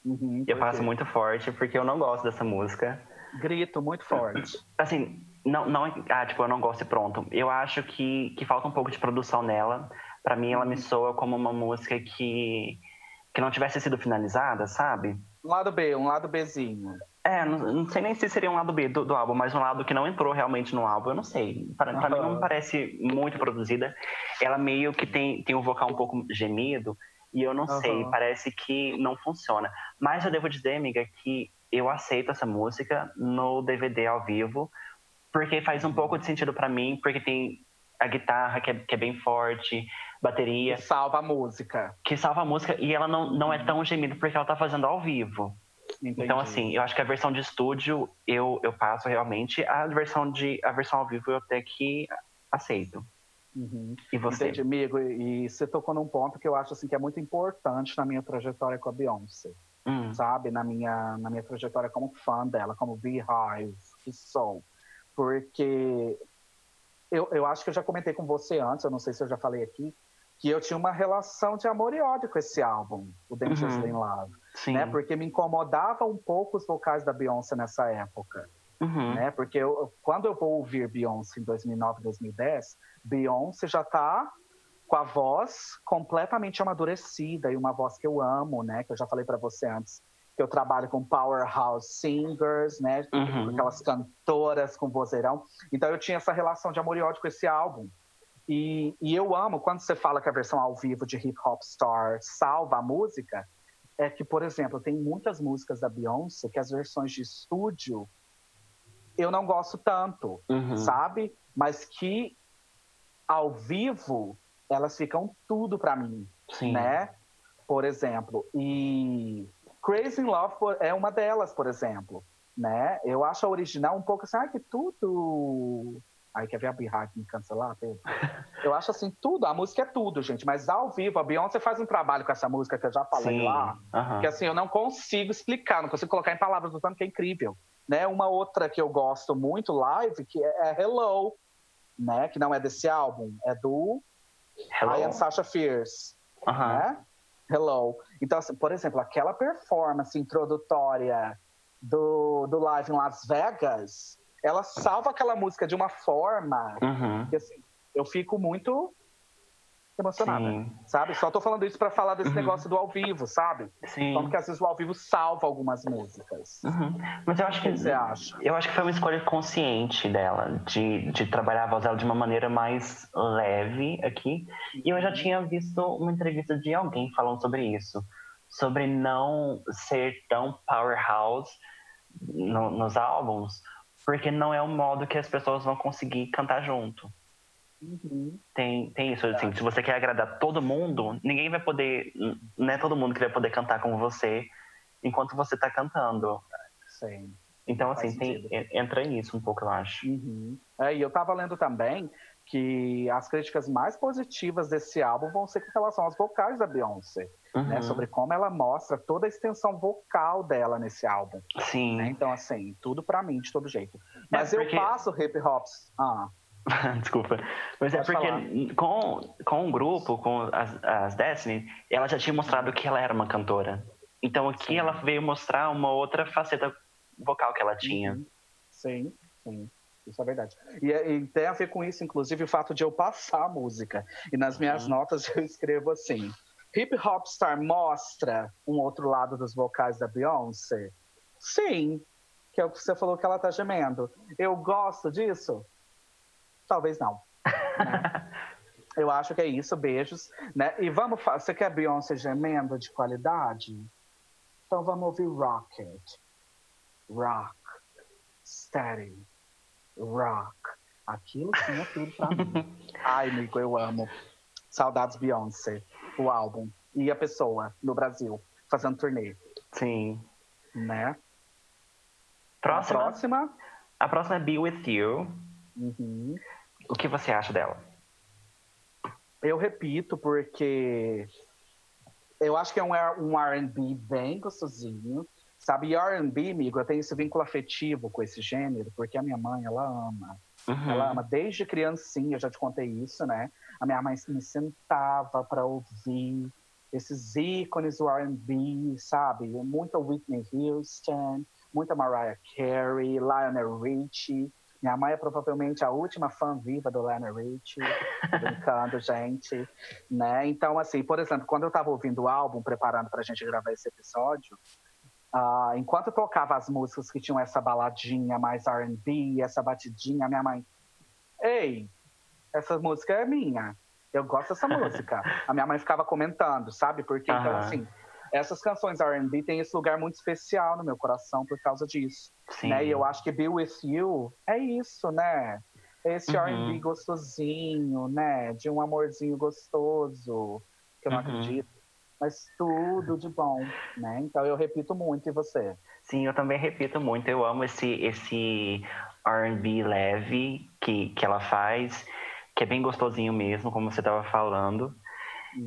S2: Uhum,
S1: Eu passo muito forte porque eu não gosto dessa música.
S2: Grito muito forte. [laughs]
S1: Assim, não, não, ah, tipo, eu não gosto e pronto. Eu acho que, que falta um pouco de produção nela. Pra mim, ela me soa como uma música que, que não tivesse sido finalizada, sabe?
S2: Um lado B, um lado Bzinho.
S1: É, não, não sei nem se seria um lado B do, do álbum, mas um lado que não entrou realmente no álbum, eu não sei. Pra, pra mim não me parece muito produzida. Ela meio que tem, tem um vocal um pouco gemido, e eu não sei,
S2: Aham.
S1: parece que não funciona. Mas eu devo dizer, amiga, que eu aceito essa música no DVD ao vivo, porque faz um pouco de sentido pra mim, porque tem a guitarra que é, que é bem forte, bateria,
S2: E salva a música.
S1: que salva a música, e ela não, não é tão gemida porque ela tá fazendo ao vivo.
S2: Entendi.
S1: Então, assim, eu acho que a versão de estúdio eu, eu passo realmente. A versão, de, a versão ao vivo eu até que aceito.
S2: Uhum.
S1: E você?
S2: Entendi, amigo. E você tocou num ponto que eu acho assim, que é muito importante na minha trajetória com a Beyoncé.
S1: Hum,
S2: sabe? Na minha, na minha trajetória como fã dela, como Beehive, que sou. Porque eu, eu acho que eu já comentei com você antes, eu não sei se eu já falei aqui, que eu tinha uma relação de amor e ódio com esse álbum, o Dangerously
S1: Uhum.
S2: in Love. Sim. né? Porque me incomodava um pouco os vocais da Beyoncé nessa época. Uhum. Né? Porque eu, quando eu vou ouvir Beyoncé em 2009, 2010, Beyoncé já está com a voz completamente amadurecida e uma voz que eu amo, né? Que eu já falei para você antes, que eu trabalho com powerhouse singers, né? Uhum. Aquelas cantoras com vozeirão. Então eu tinha essa relação de amor e ódio com esse álbum. E, e eu amo quando você fala que a versão ao vivo de Hip Hop Star salva a música, é que, por exemplo, tem muitas músicas da Beyoncé que as versões de estúdio eu não gosto tanto, uhum. sabe? Mas que ao vivo elas ficam tudo para mim, Sim. né? Por exemplo, e Crazy in Love é uma delas, por exemplo, né? Eu acho a original um pouco assim, ah, que tudo Aí quer ver a Birra me cancelar? Eu acho assim, tudo, a música é tudo, gente. Mas ao vivo, a Beyoncé faz um trabalho com essa música que eu já falei Sim. lá, que assim, eu não consigo explicar, não consigo colocar em palavras do tanto que é incrível. Né? Uma outra que eu gosto muito live, que é, é Hello, né? Que não é desse álbum, é do Hello. Am Sasha Fierce. Né? Hello. Então, assim, por exemplo, aquela performance introdutória do, do live em Las Vegas ela salva aquela música de uma forma uhum. que assim, eu fico muito emocionada, Sim. sabe? Só tô falando isso para falar desse uhum. negócio do ao vivo, sabe? Sim. Como que às vezes o ao vivo salva algumas músicas.
S1: Uhum. Mas eu acho que, que você acha? Eu acho que foi uma escolha consciente dela de, de trabalhar a voz dela de uma maneira mais leve aqui. E eu já tinha visto uma entrevista de alguém falando sobre isso, sobre não ser tão powerhouse no, nos álbuns, porque não é um modo que as pessoas vão conseguir cantar junto. Uhum. Tem, tem isso, assim, se você quer agradar todo mundo, ninguém vai poder, não é todo mundo que vai poder cantar com você enquanto você está cantando. Sim. Então, assim, tem, entra nisso um pouco, eu acho.
S2: Uhum. É, e eu estava lendo também que as críticas mais positivas desse álbum vão ser com relação aos vocais da Beyoncé. Uhum. Né, sobre como ela mostra toda a extensão vocal dela nesse álbum. Sim. Né? Então, assim, tudo para mim, de todo jeito. É, Mas é porque... eu passo hip hops. Ah. [laughs]
S1: Desculpa. Mas é Pode é porque com, com o grupo, com as, as Destiny, ela já tinha mostrado que ela era uma cantora. Então aqui sim. ela veio mostrar uma outra faceta vocal que ela tinha. Uhum.
S2: Sim, sim. Isso é verdade. E, e, tem a ver com isso, inclusive, o fato de eu passar a música. E nas minhas uhum. notas eu escrevo assim: Hip Hop Star mostra um outro lado dos vocais da Beyoncé? Sim, que é o que você falou que ela tá gemendo. Eu gosto disso? Talvez não. Né? [laughs] Eu acho que é isso, beijos. Né? E vamos, você quer Beyoncé gemendo de qualidade? Então vamos ouvir Rocket. Rock. Steady. Rock. Aquilo sim é tudo pra mim. [laughs] Ai, amigo, eu amo. Saudades Beyoncé o álbum e a pessoa no Brasil fazendo turnê.
S1: Sim.
S2: Né?
S1: Próxima. A próxima, a próxima é Be With You. Uhum. O que você acha dela?
S2: Eu repito, porque eu acho que é um, um RB bem gostosinho. Sabe, R&B, amigo, eu tenho esse vínculo afetivo com esse gênero, porque a minha mãe, ela ama. Uhum. Ela ama desde criancinha, eu já te contei isso, né? A minha mãe me sentava para ouvir esses ícones do R&B, sabe? Muita Whitney Houston, muita Mariah Carey, Lionel Richie. Minha mãe é provavelmente a última fã viva do Lionel Richie, brincando, [laughs] gente, né? Então, assim, por exemplo, quando eu estava ouvindo o álbum, preparando para a gente gravar esse episódio, Uh, enquanto eu tocava as músicas que tinham essa baladinha mais R&B, essa batidinha, minha mãe, ei, essa música é minha, eu gosto dessa [laughs] música. A minha mãe ficava comentando, sabe? Porque, então, assim, essas canções R&B têm esse lugar muito especial no meu coração por causa disso. Sim. Né? E eu acho que Be With You é isso, né? Esse uhum. R&B gostosinho, né? De um amorzinho gostoso, que eu não uhum. acredito mas tudo de bom, né? Então eu repito muito, e você?
S1: Sim, eu também repito muito. Eu amo esse, esse R&B leve que, que ela faz, que é bem gostosinho mesmo, como você estava falando.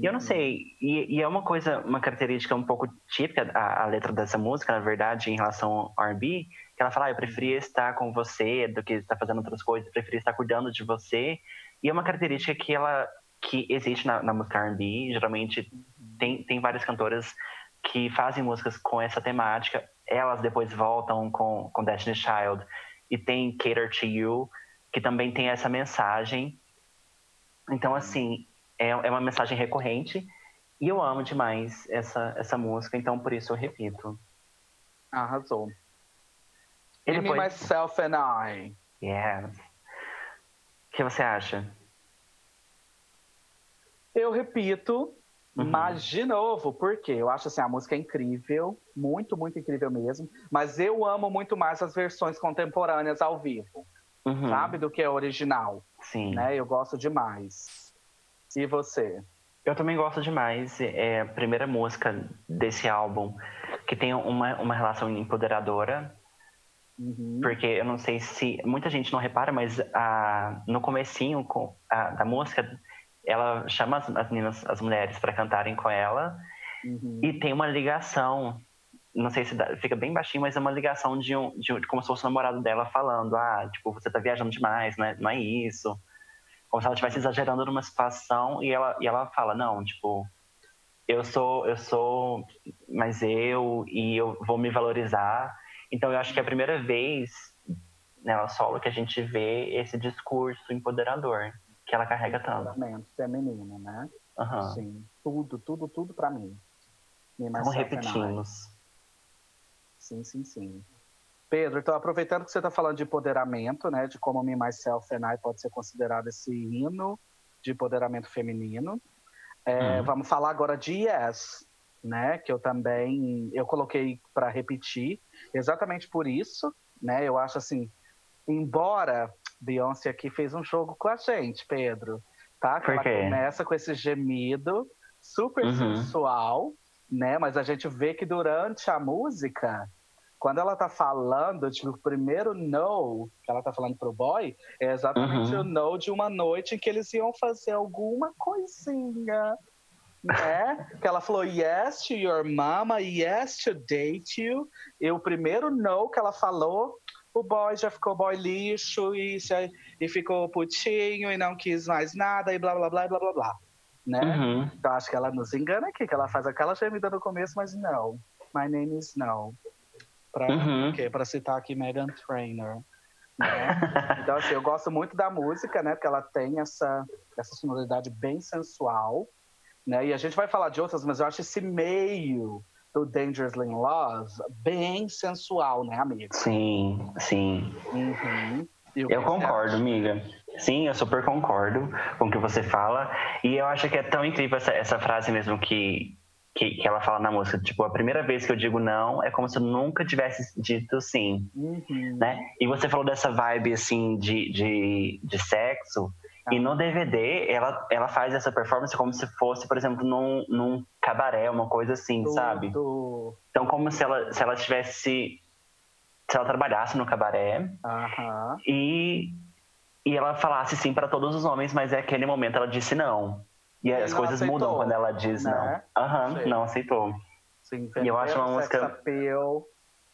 S1: E eu não sei, e, e, é uma coisa, uma característica um pouco típica, a, a letra dessa música, na verdade, em relação ao R&B, que ela fala, ah, eu preferia estar com você do que estar fazendo outras coisas, eu preferia estar cuidando de você. E é uma característica que ela que existe na, na música R&B, geralmente tem, tem várias cantoras que fazem músicas com essa temática, elas depois voltam com, com Destiny Child. E tem Cater to You, que também tem essa mensagem. Então, assim, é, é uma mensagem recorrente. E eu amo demais essa, essa música, então por isso eu repito.
S2: Arrasou. E depois... Me, Myself and I.
S1: Yes. O que você acha?
S2: Eu repito, uhum. mas de novo, porque eu acho assim, a música é incrível, muito, muito incrível mesmo, mas eu amo muito mais as versões contemporâneas ao vivo, uhum. sabe, do que a original.
S1: Sim.
S2: Né? Eu gosto demais. E você?
S1: Eu também gosto demais. É a primeira música desse álbum que tem uma, uma relação empoderadora. Uhum. Porque eu não sei se muita gente não repara, mas a, no comecinho a, da música ela chama as, as meninas, as mulheres para cantarem com ela uhum. e tem uma ligação. Não sei se dá, fica bem baixinho, mas é uma ligação de, um, de, de como se fosse o namorado dela falando, ah, tipo, você tá viajando demais, né? Não é isso como se ela estivesse exagerando numa situação e ela, e ela fala, não, tipo, eu sou, eu sou mais eu e eu vou me valorizar. Então eu acho que é a primeira vez nela solo que a gente vê esse discurso empoderador que ela carrega tanto.
S2: feminino, né?
S1: Uhum.
S2: Sim, tudo, tudo, tudo para mim.
S1: Vamos repetimos.
S2: Sim, sim, sim. Pedro, então aproveitando que você está falando de empoderamento, né, de como Me, Myself and I pode ser considerado esse hino de empoderamento feminino, é, uhum. vamos falar agora de Yes, né, que eu também eu coloquei para repetir, exatamente por isso, né, eu acho assim, embora Beyoncé aqui fez um jogo com a gente, Pedro, tá? Que ela começa com esse gemido super uhum. sensual, né, mas a gente vê que durante a música quando ela tá falando, tipo, o primeiro no que ela tá falando pro boy é exatamente uhum. o no de uma noite em que eles iam fazer alguma coisinha. Né? que ela falou yes to your mama, yes to date you. E o primeiro no que ela falou, o boy já ficou boy lixo e, e ficou putinho e não quis mais nada e blá blá blá blá blá blá. Né? Uhum. Então acho que ela nos engana aqui, que ela faz aquela gemida no começo, mas não. My name is no para uhum. para citar aqui Megan Trainor. Né? [laughs] então, assim, eu gosto muito da música, né? Porque ela tem essa, essa sonoridade bem sensual, né? E a gente vai falar de outras, mas eu acho esse meio do Dangerously in Love bem sensual, né, amigo?
S1: Sim, sim.
S2: Uhum.
S1: Eu concordo, amiga. Sim, eu super concordo com o que você fala. E eu acho que é tão incrível essa, essa frase mesmo que, que, que, ela fala na música, tipo, a primeira vez que eu digo não é como se eu nunca tivesse dito sim,
S2: uhum.
S1: né? E você falou dessa vibe, assim, de, de, de sexo, ah. e no DVD ela, ela faz essa performance como se fosse, por exemplo, num, num cabaré, uma coisa assim,
S2: Tudo.
S1: sabe? Então, como se ela, se ela tivesse... Se ela trabalhasse no cabaré
S2: uhum.
S1: e, e ela falasse sim para todos os homens, mas naquele momento ela disse não. E as coisas aceitou, mudam quando ela diz né? não. Aham, uhum, não aceitou.
S2: Sim, e eu acho uma música. Appeal.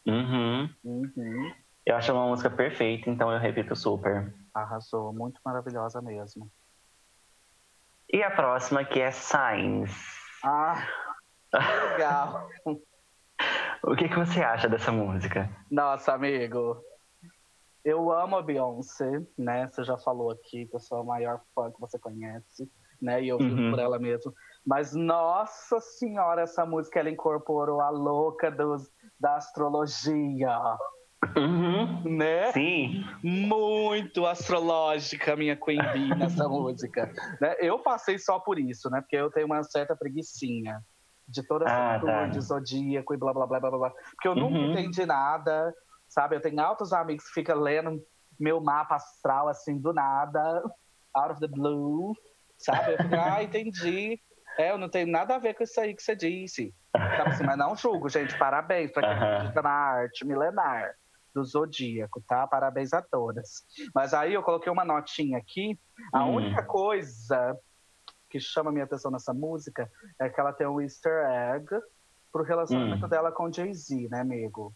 S1: Uhum.
S2: Uhum.
S1: Eu acho uma música perfeita, então eu repito super.
S2: Arrasou, muito maravilhosa mesmo.
S1: E a próxima que é Signs.
S2: Ah, legal. [laughs]
S1: o que, que você acha dessa música?
S2: Nossa, amigo. Eu amo a Beyoncé, né? Você já falou aqui que eu sou a maior fã que você conhece né? E eu vi uhum. por ela mesmo. Mas, nossa senhora, essa música ela incorporou a louca dos, da astrologia.
S1: Uhum.
S2: Né?
S1: Sim.
S2: Muito astrológica, minha Queen Bee, nessa [laughs] música. Né? Eu passei só por isso, né? Porque eu tenho uma certa preguiçinha de toda essa ah, tá. de zodíaco e blá, blá, blá, blá, blá. Porque eu uhum. nunca entendi nada, sabe? Eu tenho altos amigos que ficam lendo meu mapa astral, assim, do nada, out of the blue sabe? Eu fico, ah, entendi. É, eu não tenho nada a ver com isso aí que você disse. Sabe assim, mas não julgo, gente. Parabéns para quem acredita na arte milenar do Zodíaco, tá? Parabéns a todas. Mas aí eu coloquei uma notinha aqui. A hum. única coisa que chama minha atenção nessa música é que ela tem um easter egg pro relacionamento hum. dela com Jay-Z, né, amigo?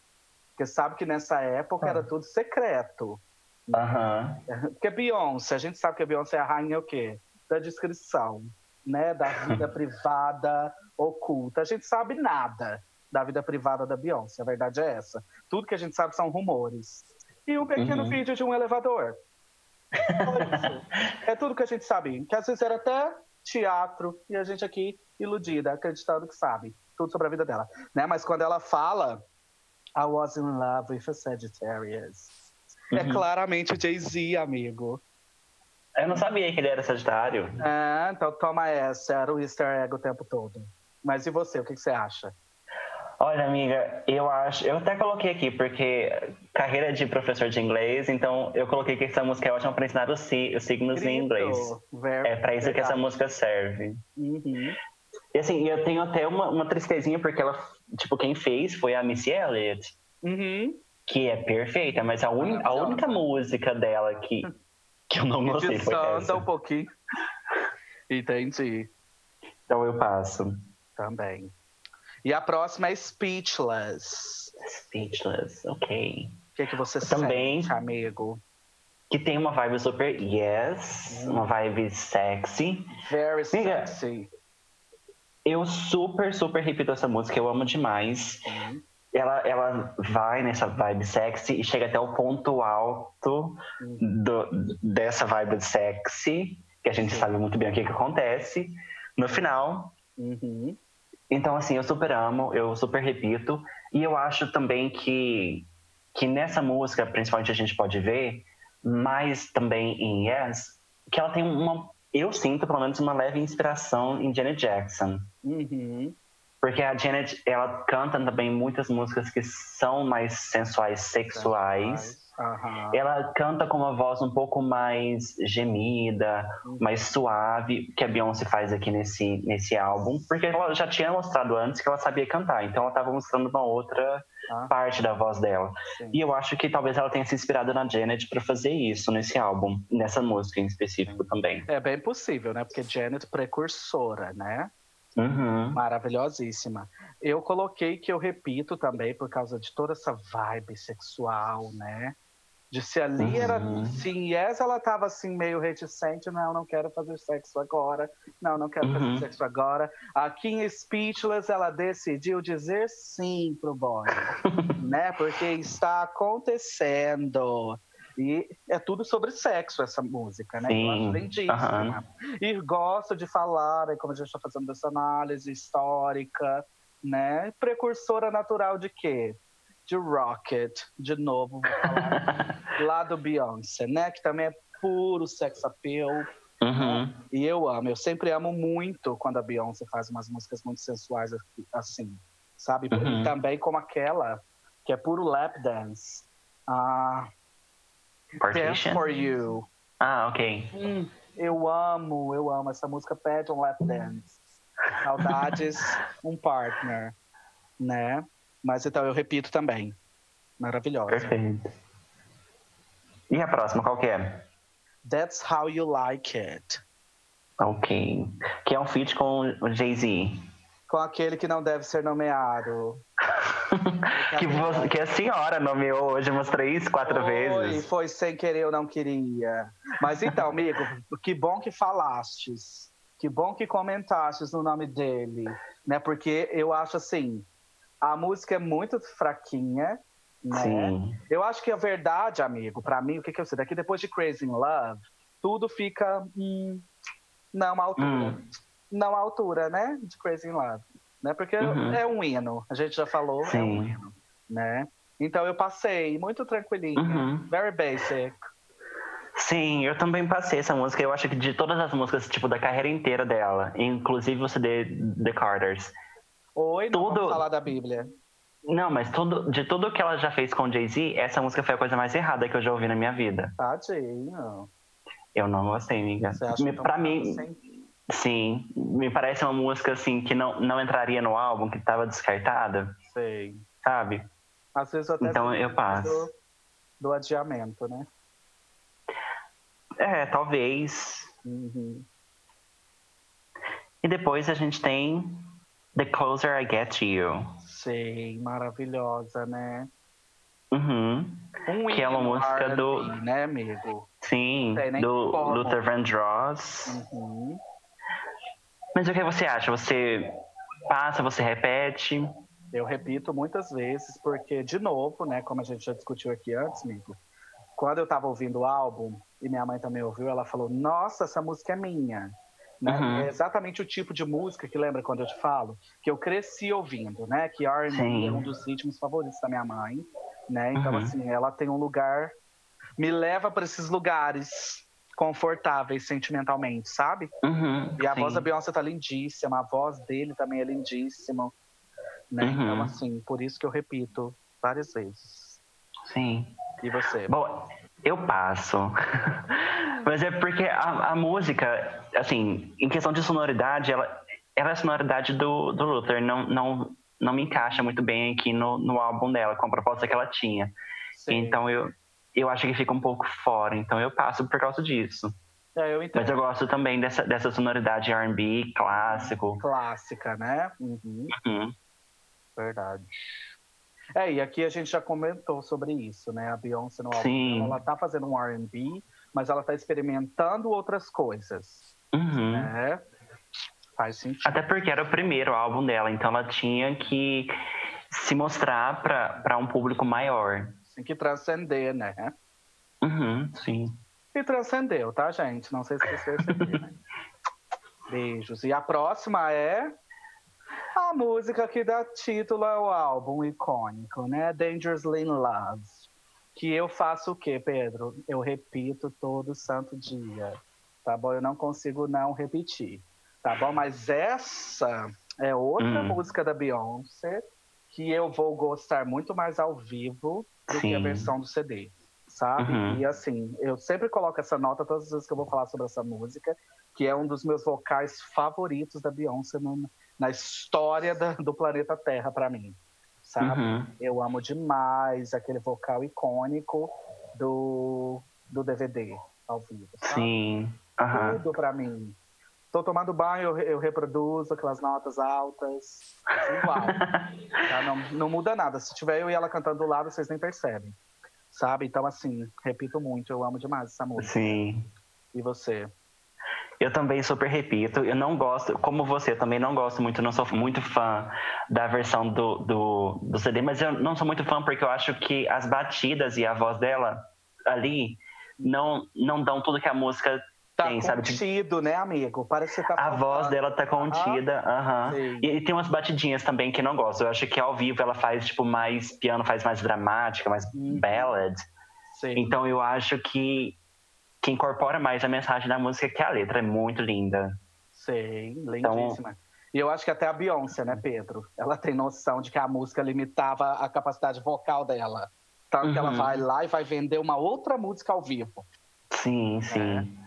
S2: Porque sabe que nessa época ah. era tudo secreto.
S1: Uhum. [laughs]
S2: Porque Beyoncé, a gente sabe que a Beyoncé é a rainha o quê? Da descrição, né, da vida [laughs] privada, oculta. A gente sabe nada da vida privada da Beyoncé, a verdade é essa. Tudo que a gente sabe são rumores. E um pequeno uhum. vídeo de um elevador. é tudo que a gente sabe. Que às vezes era até teatro e a gente aqui iludida, acreditando que sabe tudo sobre a vida dela. Né? Mas quando ela fala I was in love with a Sagittarius, é uhum. é claramente o Jay-Z, amigo.
S1: Eu não sabia que ele era Sagitário.
S2: É, então toma essa, era o easter egg o tempo todo. Mas e você, o que, que você acha?
S1: Olha, amiga, eu acho. Eu até coloquei aqui, porque carreira de professor de inglês, então eu coloquei que essa música é ótima para ensinar os, os signos em inglês. é para isso que essa música serve.
S2: Uhum.
S1: E assim, eu tenho até uma, uma tristezinha, porque ela, tipo, quem fez foi a Missy Elliott.
S2: Uhum.
S1: Que é perfeita, mas a, un, a única música dela que, [laughs] que eu não gostei foi essa.
S2: um pouquinho. Entendi.
S1: Então eu passo.
S2: Também. E a próxima é Speechless.
S1: Speechless, ok.
S2: O que, é que você Também, sente, amigo?
S1: Que tem uma vibe super yes, hum. uma vibe sexy.
S2: Very Amiga, sexy.
S1: Eu super, super repito essa música, eu amo demais. Hum. Ela, ela vai nessa vibe sexy e chega até o ponto alto do, dessa vibe sexy, que a gente sabe muito bem o que, que acontece. No final,
S2: uhum.
S1: Então, assim, eu super amo, eu super repito. E eu acho também que, que nessa música, principalmente, a gente pode ver, mas também em Yes, que ela tem uma. Eu sinto, pelo menos, uma leve inspiração em Janet Jackson.
S2: Uhum.
S1: Porque a Janet, ela canta também muitas músicas que são mais sensuais, sexuais.
S2: Uhum.
S1: Ela canta com uma voz um pouco mais gemida, uhum. mais suave, que a Beyoncé faz aqui nesse, nesse álbum, porque ela já tinha mostrado antes que ela sabia cantar, então ela estava mostrando uma outra ah. parte da voz dela. Sim. E eu acho que talvez ela tenha se inspirado na Janet para fazer isso nesse álbum, nessa música em específico também.
S2: É bem possível, né? Porque Janet precursora, né?
S1: Uhum.
S2: Maravilhosíssima. Eu coloquei que eu repito também por causa de toda essa vibe sexual, né? De se ali uhum. era. Se em Yes ela tava assim, meio reticente, não, não quero fazer sexo agora. Não, não quero uhum. fazer sexo agora. Aqui em Speechless ela decidiu dizer sim pro boy. [laughs] né? Porque está acontecendo. E é tudo sobre sexo essa música, né?
S1: Sim. Eu acho
S2: lindíssima. Uhum. E gosto de falar, né, como a gente está fazendo essa análise histórica, né? Precursora natural de quê? de Rocket, de novo, vou falar [laughs] lá do Beyoncé, né? Que também é puro sex appeal.
S1: Uhum.
S2: Né? E eu amo, eu sempre amo muito quando a Beyoncé faz umas músicas muito sensuais assim, sabe? Uhum. também como aquela que é puro lap dance. Ah, Dance for You.
S1: Ah, ok.
S2: Hum, eu amo, eu amo. Essa música pede um lap dance. Saudades, [laughs] um partner, né? Mas então eu repito também. Maravilhosa.
S1: Perfeito. E a próxima, qual que é?
S2: That's How You Like It.
S1: Ok. Que é um feat com o Jay-Z.
S2: Com aquele que não deve ser nomeado. [laughs]
S1: que, você, que, a senhora nomeou hoje umas três, quatro
S2: foi,
S1: vezes.
S2: Foi sem querer, eu não queria. Mas então, amigo, [laughs] que bom que falastes. Que bom que comentastes no nome dele. Né? Porque eu acho assim, a música é muito fraquinha, né?
S1: Sim.
S2: Eu acho que a verdade, amigo, para mim, o que, que eu sei? Daqui depois de Crazy in Love, tudo fica. Hum, não à altura. Hum. Não à altura, né? De Crazy in Love. Né? Porque uhum. é um hino. A gente já falou, Sim. é um hino. Né? Então eu passei muito tranquilinho. Uhum. Very basic.
S1: Sim, eu também passei essa música. Eu acho que de todas as músicas, tipo, da carreira inteira dela, inclusive você de The Carters,
S2: Oi, não tudo... falar da Bíblia.
S1: Não, mas tudo, de tudo que ela já fez com Jay-Z, essa música foi a coisa mais errada que eu já ouvi na minha vida.
S2: Tadinho.
S1: Eu não gostei, amiga.
S2: Você acha me,
S1: pra mim? Sim, me parece uma música assim que não, não entraria no álbum, que estava descartada.
S2: Sei.
S1: Sabe?
S2: Às vezes até
S1: então eu passo.
S2: Do, do, adiamento, né?
S1: É, talvez.
S2: Uhum.
S1: E depois a gente tem The Closer I Get to You.
S2: Sei, maravilhosa, né?
S1: Uhum.
S2: Um
S1: que é uma música do.
S2: Né, amigo?
S1: Sim, do como. Luther Vandross.
S2: Uhum.
S1: Mas o que você acha? Você passa, você repete?
S2: Eu repito muitas vezes, porque, de novo, né, como a gente já discutiu aqui antes, amigo, quando eu estava ouvindo o álbum, e minha mãe também ouviu, ela falou: Nossa, essa música é minha. Né? Uhum. É exatamente o tipo de música que lembra quando eu te falo, que eu cresci ouvindo, né? Que R&B é um dos ritmos favoritos da minha mãe, né? Então, uhum. assim, ela tem um lugar, me leva para esses lugares confortáveis sentimentalmente, sabe?
S1: Uhum,
S2: e a sim. voz da Beyoncé tá lindíssima, a voz dele também é lindíssima, né? Uhum. Então, assim, por isso que eu repito várias vezes.
S1: Sim.
S2: E você?
S1: Bom, eu passo. [laughs] Mas é porque a, a, música, assim, em questão de sonoridade, ela, ela é a sonoridade do, do Luther. Não, não, não me encaixa muito bem aqui no, no álbum dela, com a proposta que ela tinha. Sim. Então eu, eu acho que fica um pouco fora. Então eu passo por causa disso.
S2: É, eu
S1: Mas eu gosto também dessa, dessa sonoridade R&B clássico.
S2: Clássica, né?
S1: Uhum. Uhum.
S2: Verdade. É, e aqui a gente já comentou sobre isso, né? A Beyoncé no
S1: álbum,
S2: ela tá fazendo um R&B, mas ela tá experimentando outras coisas,
S1: uhum.
S2: né? Faz sentido.
S1: Até porque era o primeiro álbum dela, então ela tinha que se mostrar para um público maior.
S2: Que transcender, né?
S1: Uhum, sim.
S2: E transcendeu, tá, gente? Não sei se vocês perceberam. [laughs] Beijos. E a próxima é a música que dá título ao álbum icônico, né? Dangerously in Love. Que eu faço o quê, Pedro? Eu repito todo santo dia. Tá bom? Eu não consigo não repetir. Tá bom? Mas essa é outra hum. música da Beyoncé que eu vou gostar muito mais ao vivo do Sim. que a versão do CD. Sabe? Uhum. E assim, eu sempre coloco essa nota todas as vezes que eu vou falar sobre essa música, que é um dos meus vocais favoritos da Beyoncé no, na história da, do planeta Terra para mim, sabe? Uhum. Eu amo demais aquele vocal icônico do, do DVD ao vivo. Sabe?
S1: Sim.
S2: Uhum. Tudo para mim. Tô tomando banho, eu, eu, reproduzo aquelas notas altas, igual. [laughs] tá? não, não muda nada. Se tiver eu e ela cantando do lado, vocês nem percebem. Sabe? Então, assim, repito muito, eu amo demais essa música.
S1: Sim.
S2: E você?
S1: Eu também super repito, eu não gosto, como você, também não gosto muito, não sou muito fã da versão do, do, do CD, mas eu não sou muito fã porque eu acho que as batidas e a voz dela ali não, não dão tudo que a música
S2: tá
S1: tem,
S2: sabe? contido, né, amigo? Parece que tá
S1: A voz dela tá contida, aham. E, e, tem umas batidinhas também que não gosto. Eu acho que ao vivo ela faz, tipo, mais piano, faz mais dramática, mais uhum. ballad. Sim. Então eu acho que que incorpora mais a mensagem da música, que a letra é muito linda.
S2: Sei, lindíssima. Então, e eu acho que até a Beyoncé, né, Pedro? Ela tem noção de que a música limitava a capacidade vocal dela. Então uhum. que ela uhum. vai lá e vai vender uma outra música ao vivo.
S1: Sim, é. sim.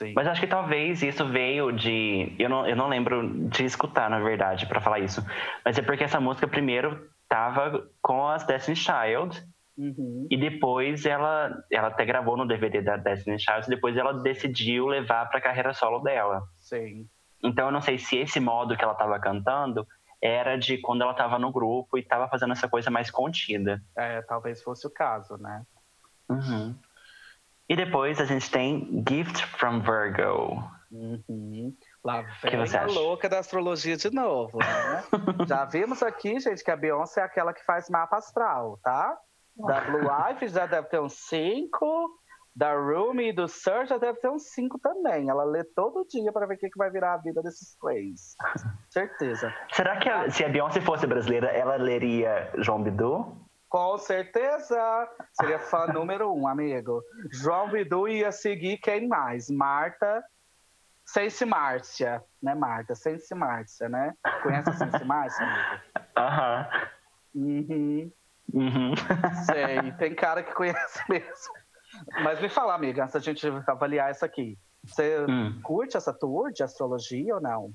S1: Sim. Mas acho que talvez isso veio de. Eu não, eu não lembro de escutar, na verdade, para falar isso. Mas é porque essa música primeiro tava com as Destiny Child.
S2: Uhum.
S1: E depois ela, ela até gravou no DVD da Destiny Child, e depois ela decidiu levar para a carreira solo dela.
S2: Sim.
S1: Então eu não sei se esse modo que ela estava cantando era de quando ela estava no grupo e estava fazendo essa coisa mais contida.
S2: É, talvez fosse o caso, né?
S1: Uhum. E depois a gente tem Gift from Virgo.
S2: Uhum. Lá vem a louca da astrologia de novo, né? [laughs] Já vimos aqui, gente, que a Beyoncé é aquela que faz mapa astral, tá? Da Blue [laughs] Ivy já deve ter uns 5. Da Rumi e do Sir já deve ter uns 5 também. Ela lê todo dia para ver o que, que vai virar a vida desses três. Certeza.
S1: Será que a, se a Beyoncé fosse brasileira, ela leria João Bidu?
S2: Com certeza! Seria fã [laughs] número um, amigo. João Bidu ia seguir quem mais? Marta Sense Márcia, né, Marta? Sense Márcia, né? Conhece a Sense Márcia, amigo? [laughs]
S1: Aham.
S2: Uhum.
S1: Uhum.
S2: Sei, tem cara que conhece mesmo. Mas me fala, amiga, antes da gente avaliar isso aqui. Você hum. curte essa tour de astrologia ou não?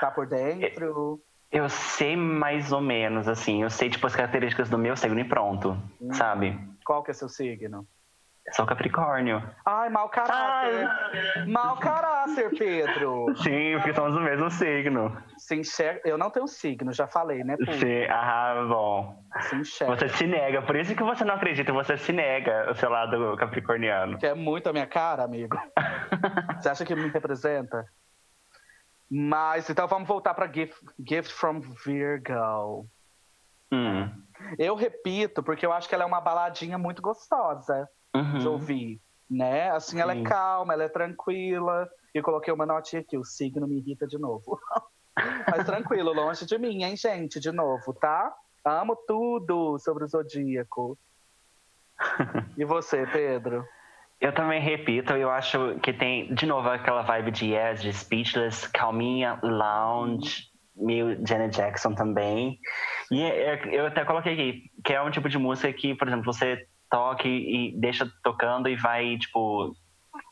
S2: Tá por dentro?
S1: Eu sei mais ou menos, assim. Eu sei, tipo, as características do meu signo e pronto, hum. sabe?
S2: Qual que é seu signo?
S1: Sou Capricórnio.
S2: Ai, mau caráter. Ai. [laughs] Mau caráter, Pedro.
S1: Sim, porque somos do mesmo signo.
S2: Se enxerga... Eu não tenho signo, já falei, né? Pô?
S1: Sim, ah, bom.
S2: Se enxerga.
S1: Você se nega, por isso que você não acredita, você se nega o seu lado capricorniano.
S2: Que é muito a minha cara, amigo. [laughs] você acha que me representa? Mas então vamos voltar para Gift, Gift from Virgo.
S1: Hum.
S2: Eu repito, porque eu acho que ela é uma baladinha muito gostosa
S1: Uhum.
S2: de ouvir, né? Assim, ela é
S1: Sim.
S2: calma, ela é tranquila. E eu coloquei uma notinha aqui, o signo me irrita de novo. [laughs] Mas tranquilo, longe de mim, hein, gente? De novo, tá? Amo tudo sobre o zodíaco. [laughs] E você, Pedro?
S1: Eu também repito, eu acho que tem, de novo, aquela vibe de Yes, de Speechless, calminha, lounge, meio Janet Jackson também. E é- é- eu até coloquei aqui, que é um tipo de música que, por exemplo, você toca e deixa tocando e vai, tipo,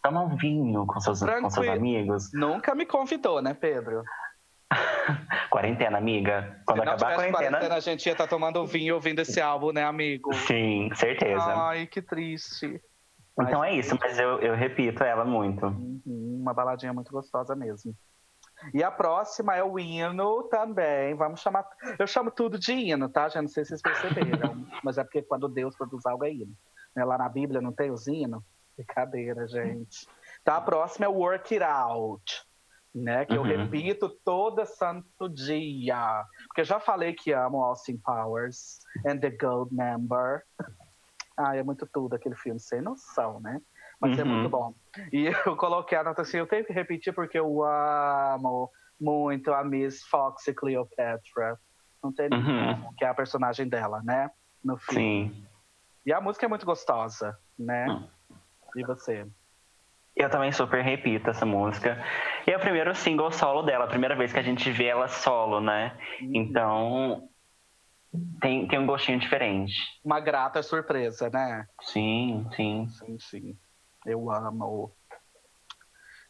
S1: tomar um vinho com seus, com seus amigos.
S2: Nunca me convidou, né, Pedro? [laughs]
S1: Quarentena, amiga. Quando
S2: Se não
S1: acabar a quarentena.
S2: quarentena, a gente ia estar tomando vinho ouvindo esse álbum, né, amigo?
S1: Sim, certeza.
S2: Ai, que triste.
S1: Então
S2: mas-
S1: é isso, mas eu, eu repito ela muito.
S2: Uhum, uma baladinha muito gostosa mesmo. E a próxima é o hino também. Vamos chamar. Eu chamo tudo de hino, tá? Já não sei se vocês perceberam. [laughs] mas é porque quando Deus produz algo é hino. Né, Lá na Bíblia não tem os hinos? Brincadeira, gente. Tá, a próxima é o Work It Out. Né, que eu
S1: Uhum.
S2: repito todo santo dia. Porque eu já falei que amo Austin Powers and the Gold Member. Ah, é muito tudo aquele filme, sem noção, né? Mas é
S1: Uhum.
S2: muito bom. E [laughs] eu coloquei a nota assim, eu tenho que repetir porque eu amo muito a Miss Foxy Cleopatra. Não tem
S1: Uhum.
S2: como, que é a personagem dela, né? No filme.
S1: Sim.
S2: E a música é muito gostosa, né?
S1: Hum.
S2: E você?
S1: Eu também super repito essa música. E é o primeiro single solo dela, a primeira vez que a gente vê ela solo, né? Então tem, tem um gostinho diferente.
S2: Uma grata surpresa, né?
S1: Sim, sim.
S2: Sim, sim. Eu amo.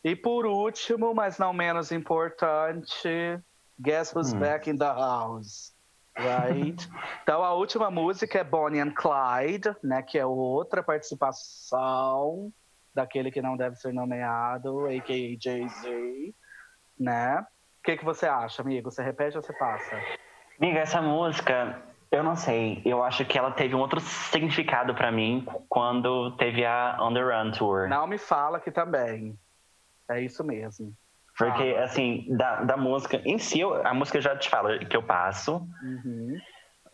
S2: E por último, mas não menos importante, Guess Who's
S1: Hum.
S2: Back in the House. Right? [laughs] então a última música é Bonnie and Clyde, né? Que é outra participação daquele que não deve ser nomeado, a.k.a. Jay-Z, né? O que, que você acha, amigo? Você repete ou você passa?
S1: Amiga, essa música, eu não sei. Eu acho que ela teve um outro significado pra mim quando teve a On The Run Tour.
S2: Não me fala que também. É isso mesmo.
S1: Porque,
S2: Fala.
S1: assim, da, da música em si, eu- a música eu já te falo que eu passo.
S2: Uhum.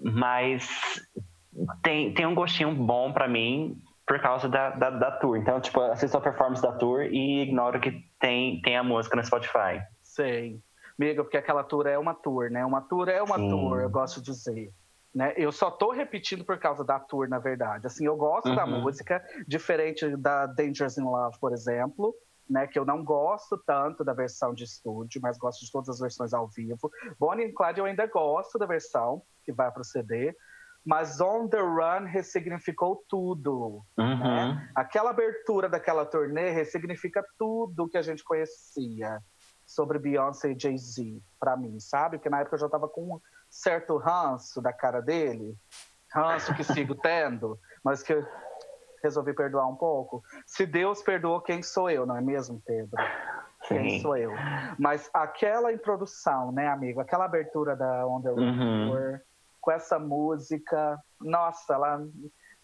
S1: mas tem, tem um gostinho bom pra mim por causa da, da, da tour. Então, tipo, assisto a performance da tour e ignoro que tem, tem a música no Spotify.
S2: Sei. Amiga, porque aquela tour é uma tour, né? Uma tour é uma
S1: Sim.
S2: tour, eu gosto de dizer. Né? Eu só tô repetindo por causa da tour, na verdade. Assim, eu gosto da
S1: Uhum.
S2: música, diferente da Dangerous in Love, por exemplo, né? Que eu não gosto tanto da versão de estúdio, mas gosto de todas as versões ao vivo. Bonnie and Clyde eu ainda gosto da versão que vai pro CD, mas On The Run ressignificou tudo.
S1: Uhum.
S2: Aquela abertura daquela turnê ressignifica tudo que a gente conhecia sobre Beyoncé e Jay-Z, pra mim, sabe? Porque na época eu já tava com um certo ranço da cara dele, ranço que sigo [laughs] tendo, mas que eu resolvi perdoar um pouco. Se Deus perdoou, quem sou eu, não é mesmo, Pedro? Quem
S1: Sim.
S2: sou eu? Mas aquela introdução, né, amigo? Aquela abertura da On The
S1: Uhum.
S2: Com essa música, nossa, ela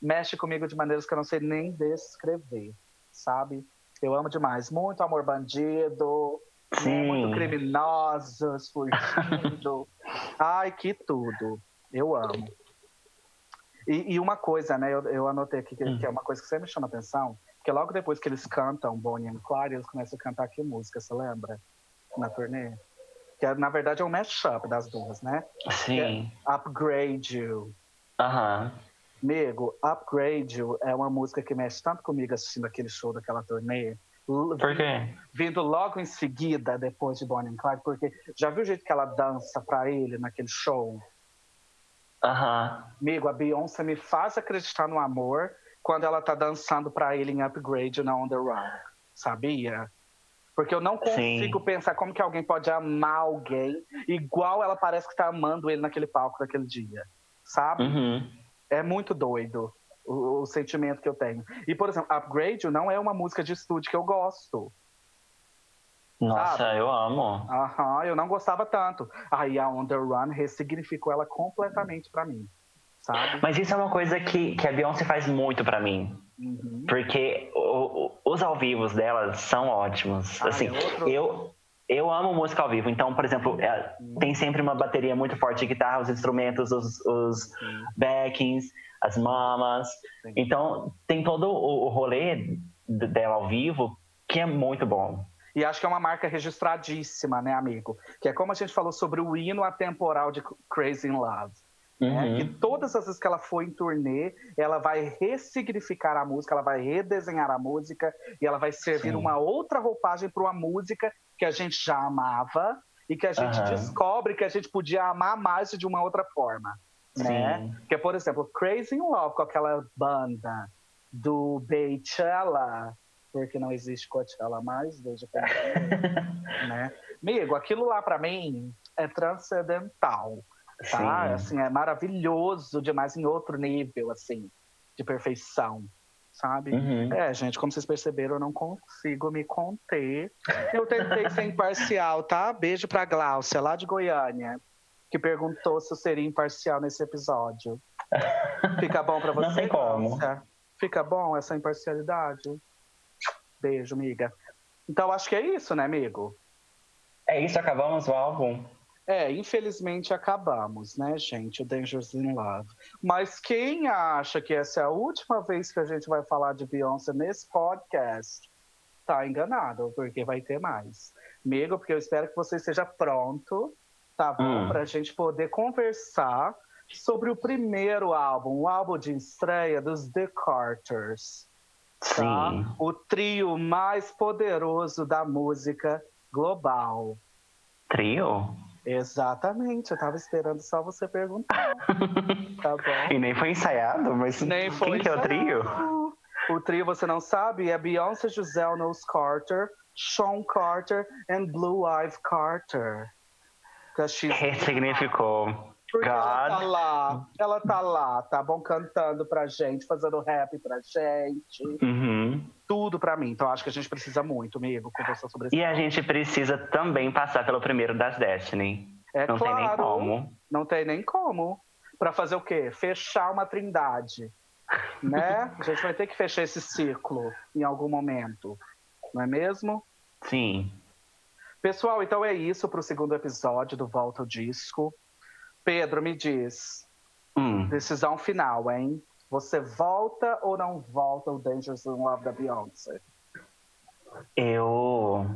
S2: mexe comigo de maneiras que eu não sei nem descrever, sabe? Eu amo demais. Muito amor bandido?
S1: Sim.
S2: muito criminosos, fugindo. [laughs] Ai, que tudo. Eu amo. E, e uma coisa, né? Eu, eu anotei aqui que,
S1: Hum.
S2: que é uma coisa que sempre me chama atenção, que logo depois que eles cantam Bonnie and Clyde, eles começam a cantar que música, você lembra? Na turnê? Que é, na verdade é um mashup das duas, né?
S1: Sim.
S2: Upgrade You.
S1: Aham.
S2: Amigo, Upgrade You é uma música que mexe tanto comigo assistindo aquele show daquela turnê.
S1: Por quê?
S2: Vindo logo em seguida, depois de Bonnie and Clyde, porque já viu o jeito que ela dança pra ele naquele show?
S1: Aham.
S2: Amigo, a Beyoncé me faz acreditar no amor quando ela tá dançando pra ele em Upgrade na On The Run. Sabia? Porque eu não consigo
S1: Sim.
S2: pensar como que alguém pode amar alguém igual ela parece que tá amando ele naquele palco daquele dia. Sabe?
S1: Uhum.
S2: É muito doido o, o sentimento que eu tenho. E, por exemplo, Upgrade não é uma música de estúdio que eu gosto.
S1: Nossa,
S2: Sabe?
S1: eu amo.
S2: Aham, eu não gostava tanto. Aí a On The Run ressignificou ela completamente pra mim. Sabe?
S1: Mas isso é uma coisa que, que a Beyoncé faz muito pra mim.
S2: Uhum.
S1: Porque o- o- os ao vivos dela são ótimos.
S2: Ah,
S1: assim,
S2: é outro-
S1: eu, eu amo música ao vivo. Então, por exemplo, é, tem sempre uma bateria muito forte de guitarra, os instrumentos, os, os backings, as mamas. Então, tem todo o, o rolê dela ao vivo que é muito bom.
S2: E acho que é uma marca registradíssima, né, amigo? Que é como a gente falou sobre o hino atemporal de Crazy in Love. Né? Uhum. Né? Que todas as vezes que ela for em turnê, ela vai ressignificar a música, ela vai redesenhar a música e ela vai servir Sim. uma outra roupagem para uma música que a gente já amava e que a gente uhum. descobre que a gente podia amar mais de uma outra forma. Né? Que é, por exemplo, Crazy in Love com aquela banda do Beychella, porque não existe Coachella mais, desde [laughs] que né? Amigo, aquilo lá para mim é transcendental, tá? Sim. Assim, é maravilhoso demais em outro nível, assim, de perfeição sabe? Uhum. É, gente, como vocês perceberam, eu não consigo me conter. Eu tentei ser imparcial, tá? Beijo pra Gláucia, lá de Goiânia, que perguntou se eu seria imparcial nesse episódio. Fica bom pra [laughs] você?
S1: Não tem como.
S2: Fica bom essa imparcialidade? Beijo, amiga. Então, acho que é isso, né, amigo?
S1: É isso, acabamos o álbum.
S2: É, infelizmente acabamos, né, gente? O Dangerous in Love. Mas quem acha que essa é a última vez que a gente vai falar de Beyoncé nesse podcast, tá enganado, porque vai ter mais. Amigo, porque eu espero que você esteja pronto, tá bom? Hum. Pra gente poder conversar sobre o primeiro álbum, o álbum de estreia dos The Carters. Tá? Sim. O trio mais poderoso da música global.
S1: Trio?
S2: Exatamente, eu tava esperando só você perguntar. [laughs] tá bom?
S1: E nem foi ensaiado, mas nem quem foi que é o trio?
S2: O trio, você não sabe, é Beyoncé, Giselle Knowles Carter, Sean Carter e Blue Ivy Carter.
S1: Que significou?
S2: Porque God. ela tá lá, ela tá lá, tá bom? Cantando pra gente, fazendo rap pra gente. Uhum. Tudo pra mim. Então acho que a gente precisa muito, amigo, conversar sobre isso.
S1: E a gente precisa também passar pelo primeiro das Destiny.
S2: É não claro, tem nem como. Não tem nem como. Pra fazer o quê? Fechar uma trindade. né? A gente vai ter que fechar esse ciclo em algum momento. Não é mesmo?
S1: Sim.
S2: Pessoal, então é isso para o segundo episódio do Volta ao Disco. Pedro, me diz. Hum. Decisão final, hein? Você volta ou não volta o Dangerous in Love da Beyoncé?
S1: Eu.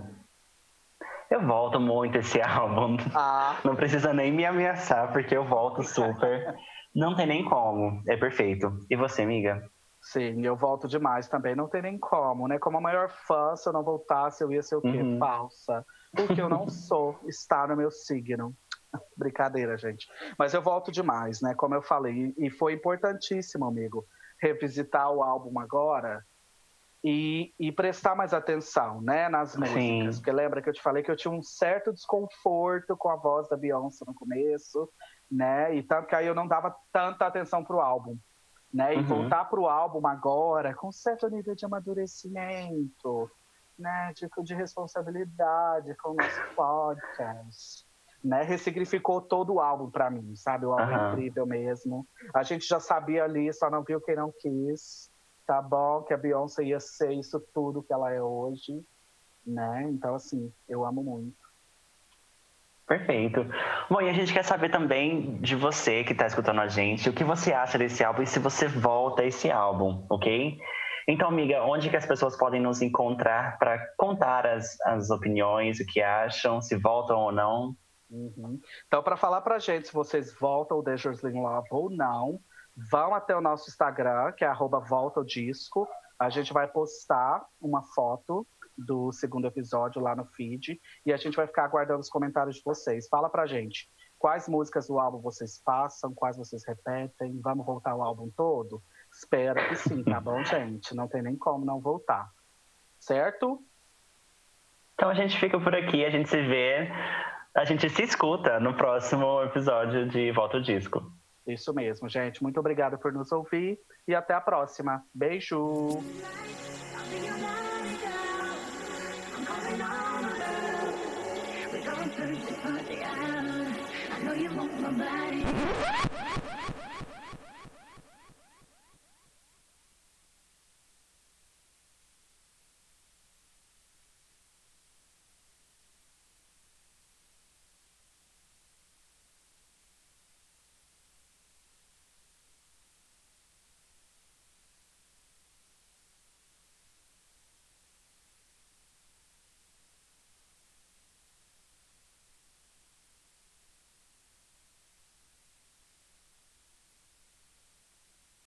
S1: Eu volto muito esse [laughs] álbum. Ah. Não precisa nem me ameaçar, porque eu volto super. não tem nem como. É perfeito. E você, amiga?
S2: Sim, eu volto demais também. Não tem nem como, né? Como a maior fã, se eu não voltasse, eu ia ser o quê? Uhum. Falsa. Porque eu não [laughs] sou. Está no meu signo. [laughs] Brincadeira, gente. Mas eu volto demais, né? Como eu falei. E foi importantíssimo, amigo, revisitar o álbum agora e, e prestar mais atenção, né? Nas músicas. Sim. Porque lembra que eu te falei que eu tinha um certo desconforto com a voz da Beyoncé no começo, né? E tanto que aí eu não dava tanta atenção pro álbum. Né, e uhum. voltar para o álbum agora com certo nível de amadurecimento, né, de, de responsabilidade com o nosso podcast né, ressignificou todo o álbum para mim, sabe? O álbum uhum. incrível mesmo. A gente já sabia ali, só não viu quem não quis, tá bom? Que a Beyoncé ia ser isso tudo que ela é hoje, né? Então, assim, eu amo muito.
S1: Perfeito. Bom, e a gente quer saber também de você que está escutando a gente, o que você acha desse álbum e se você volta a esse álbum, ok? Então, amiga, onde que as pessoas podem nos encontrar para contar as, as opiniões, o que acham, se voltam ou não?
S2: Uhum. Então, para falar para gente se vocês voltam o Dangerous in Love ou não, vão até o nosso Instagram, que é volta o disco. A gente vai postar uma foto do segundo episódio lá no feed e a gente vai ficar aguardando os comentários de vocês. Fala pra gente quais músicas do álbum vocês passam, quais vocês repetem. Vamos voltar o álbum todo? Espero que sim, tá bom, gente? Não tem nem como não voltar. Certo?
S1: Então a gente fica por aqui, a gente se vê a gente se escuta no próximo episódio de Volta ao Disco.
S2: Isso mesmo, gente. Muito obrigado por nos ouvir e até a próxima. Beijo!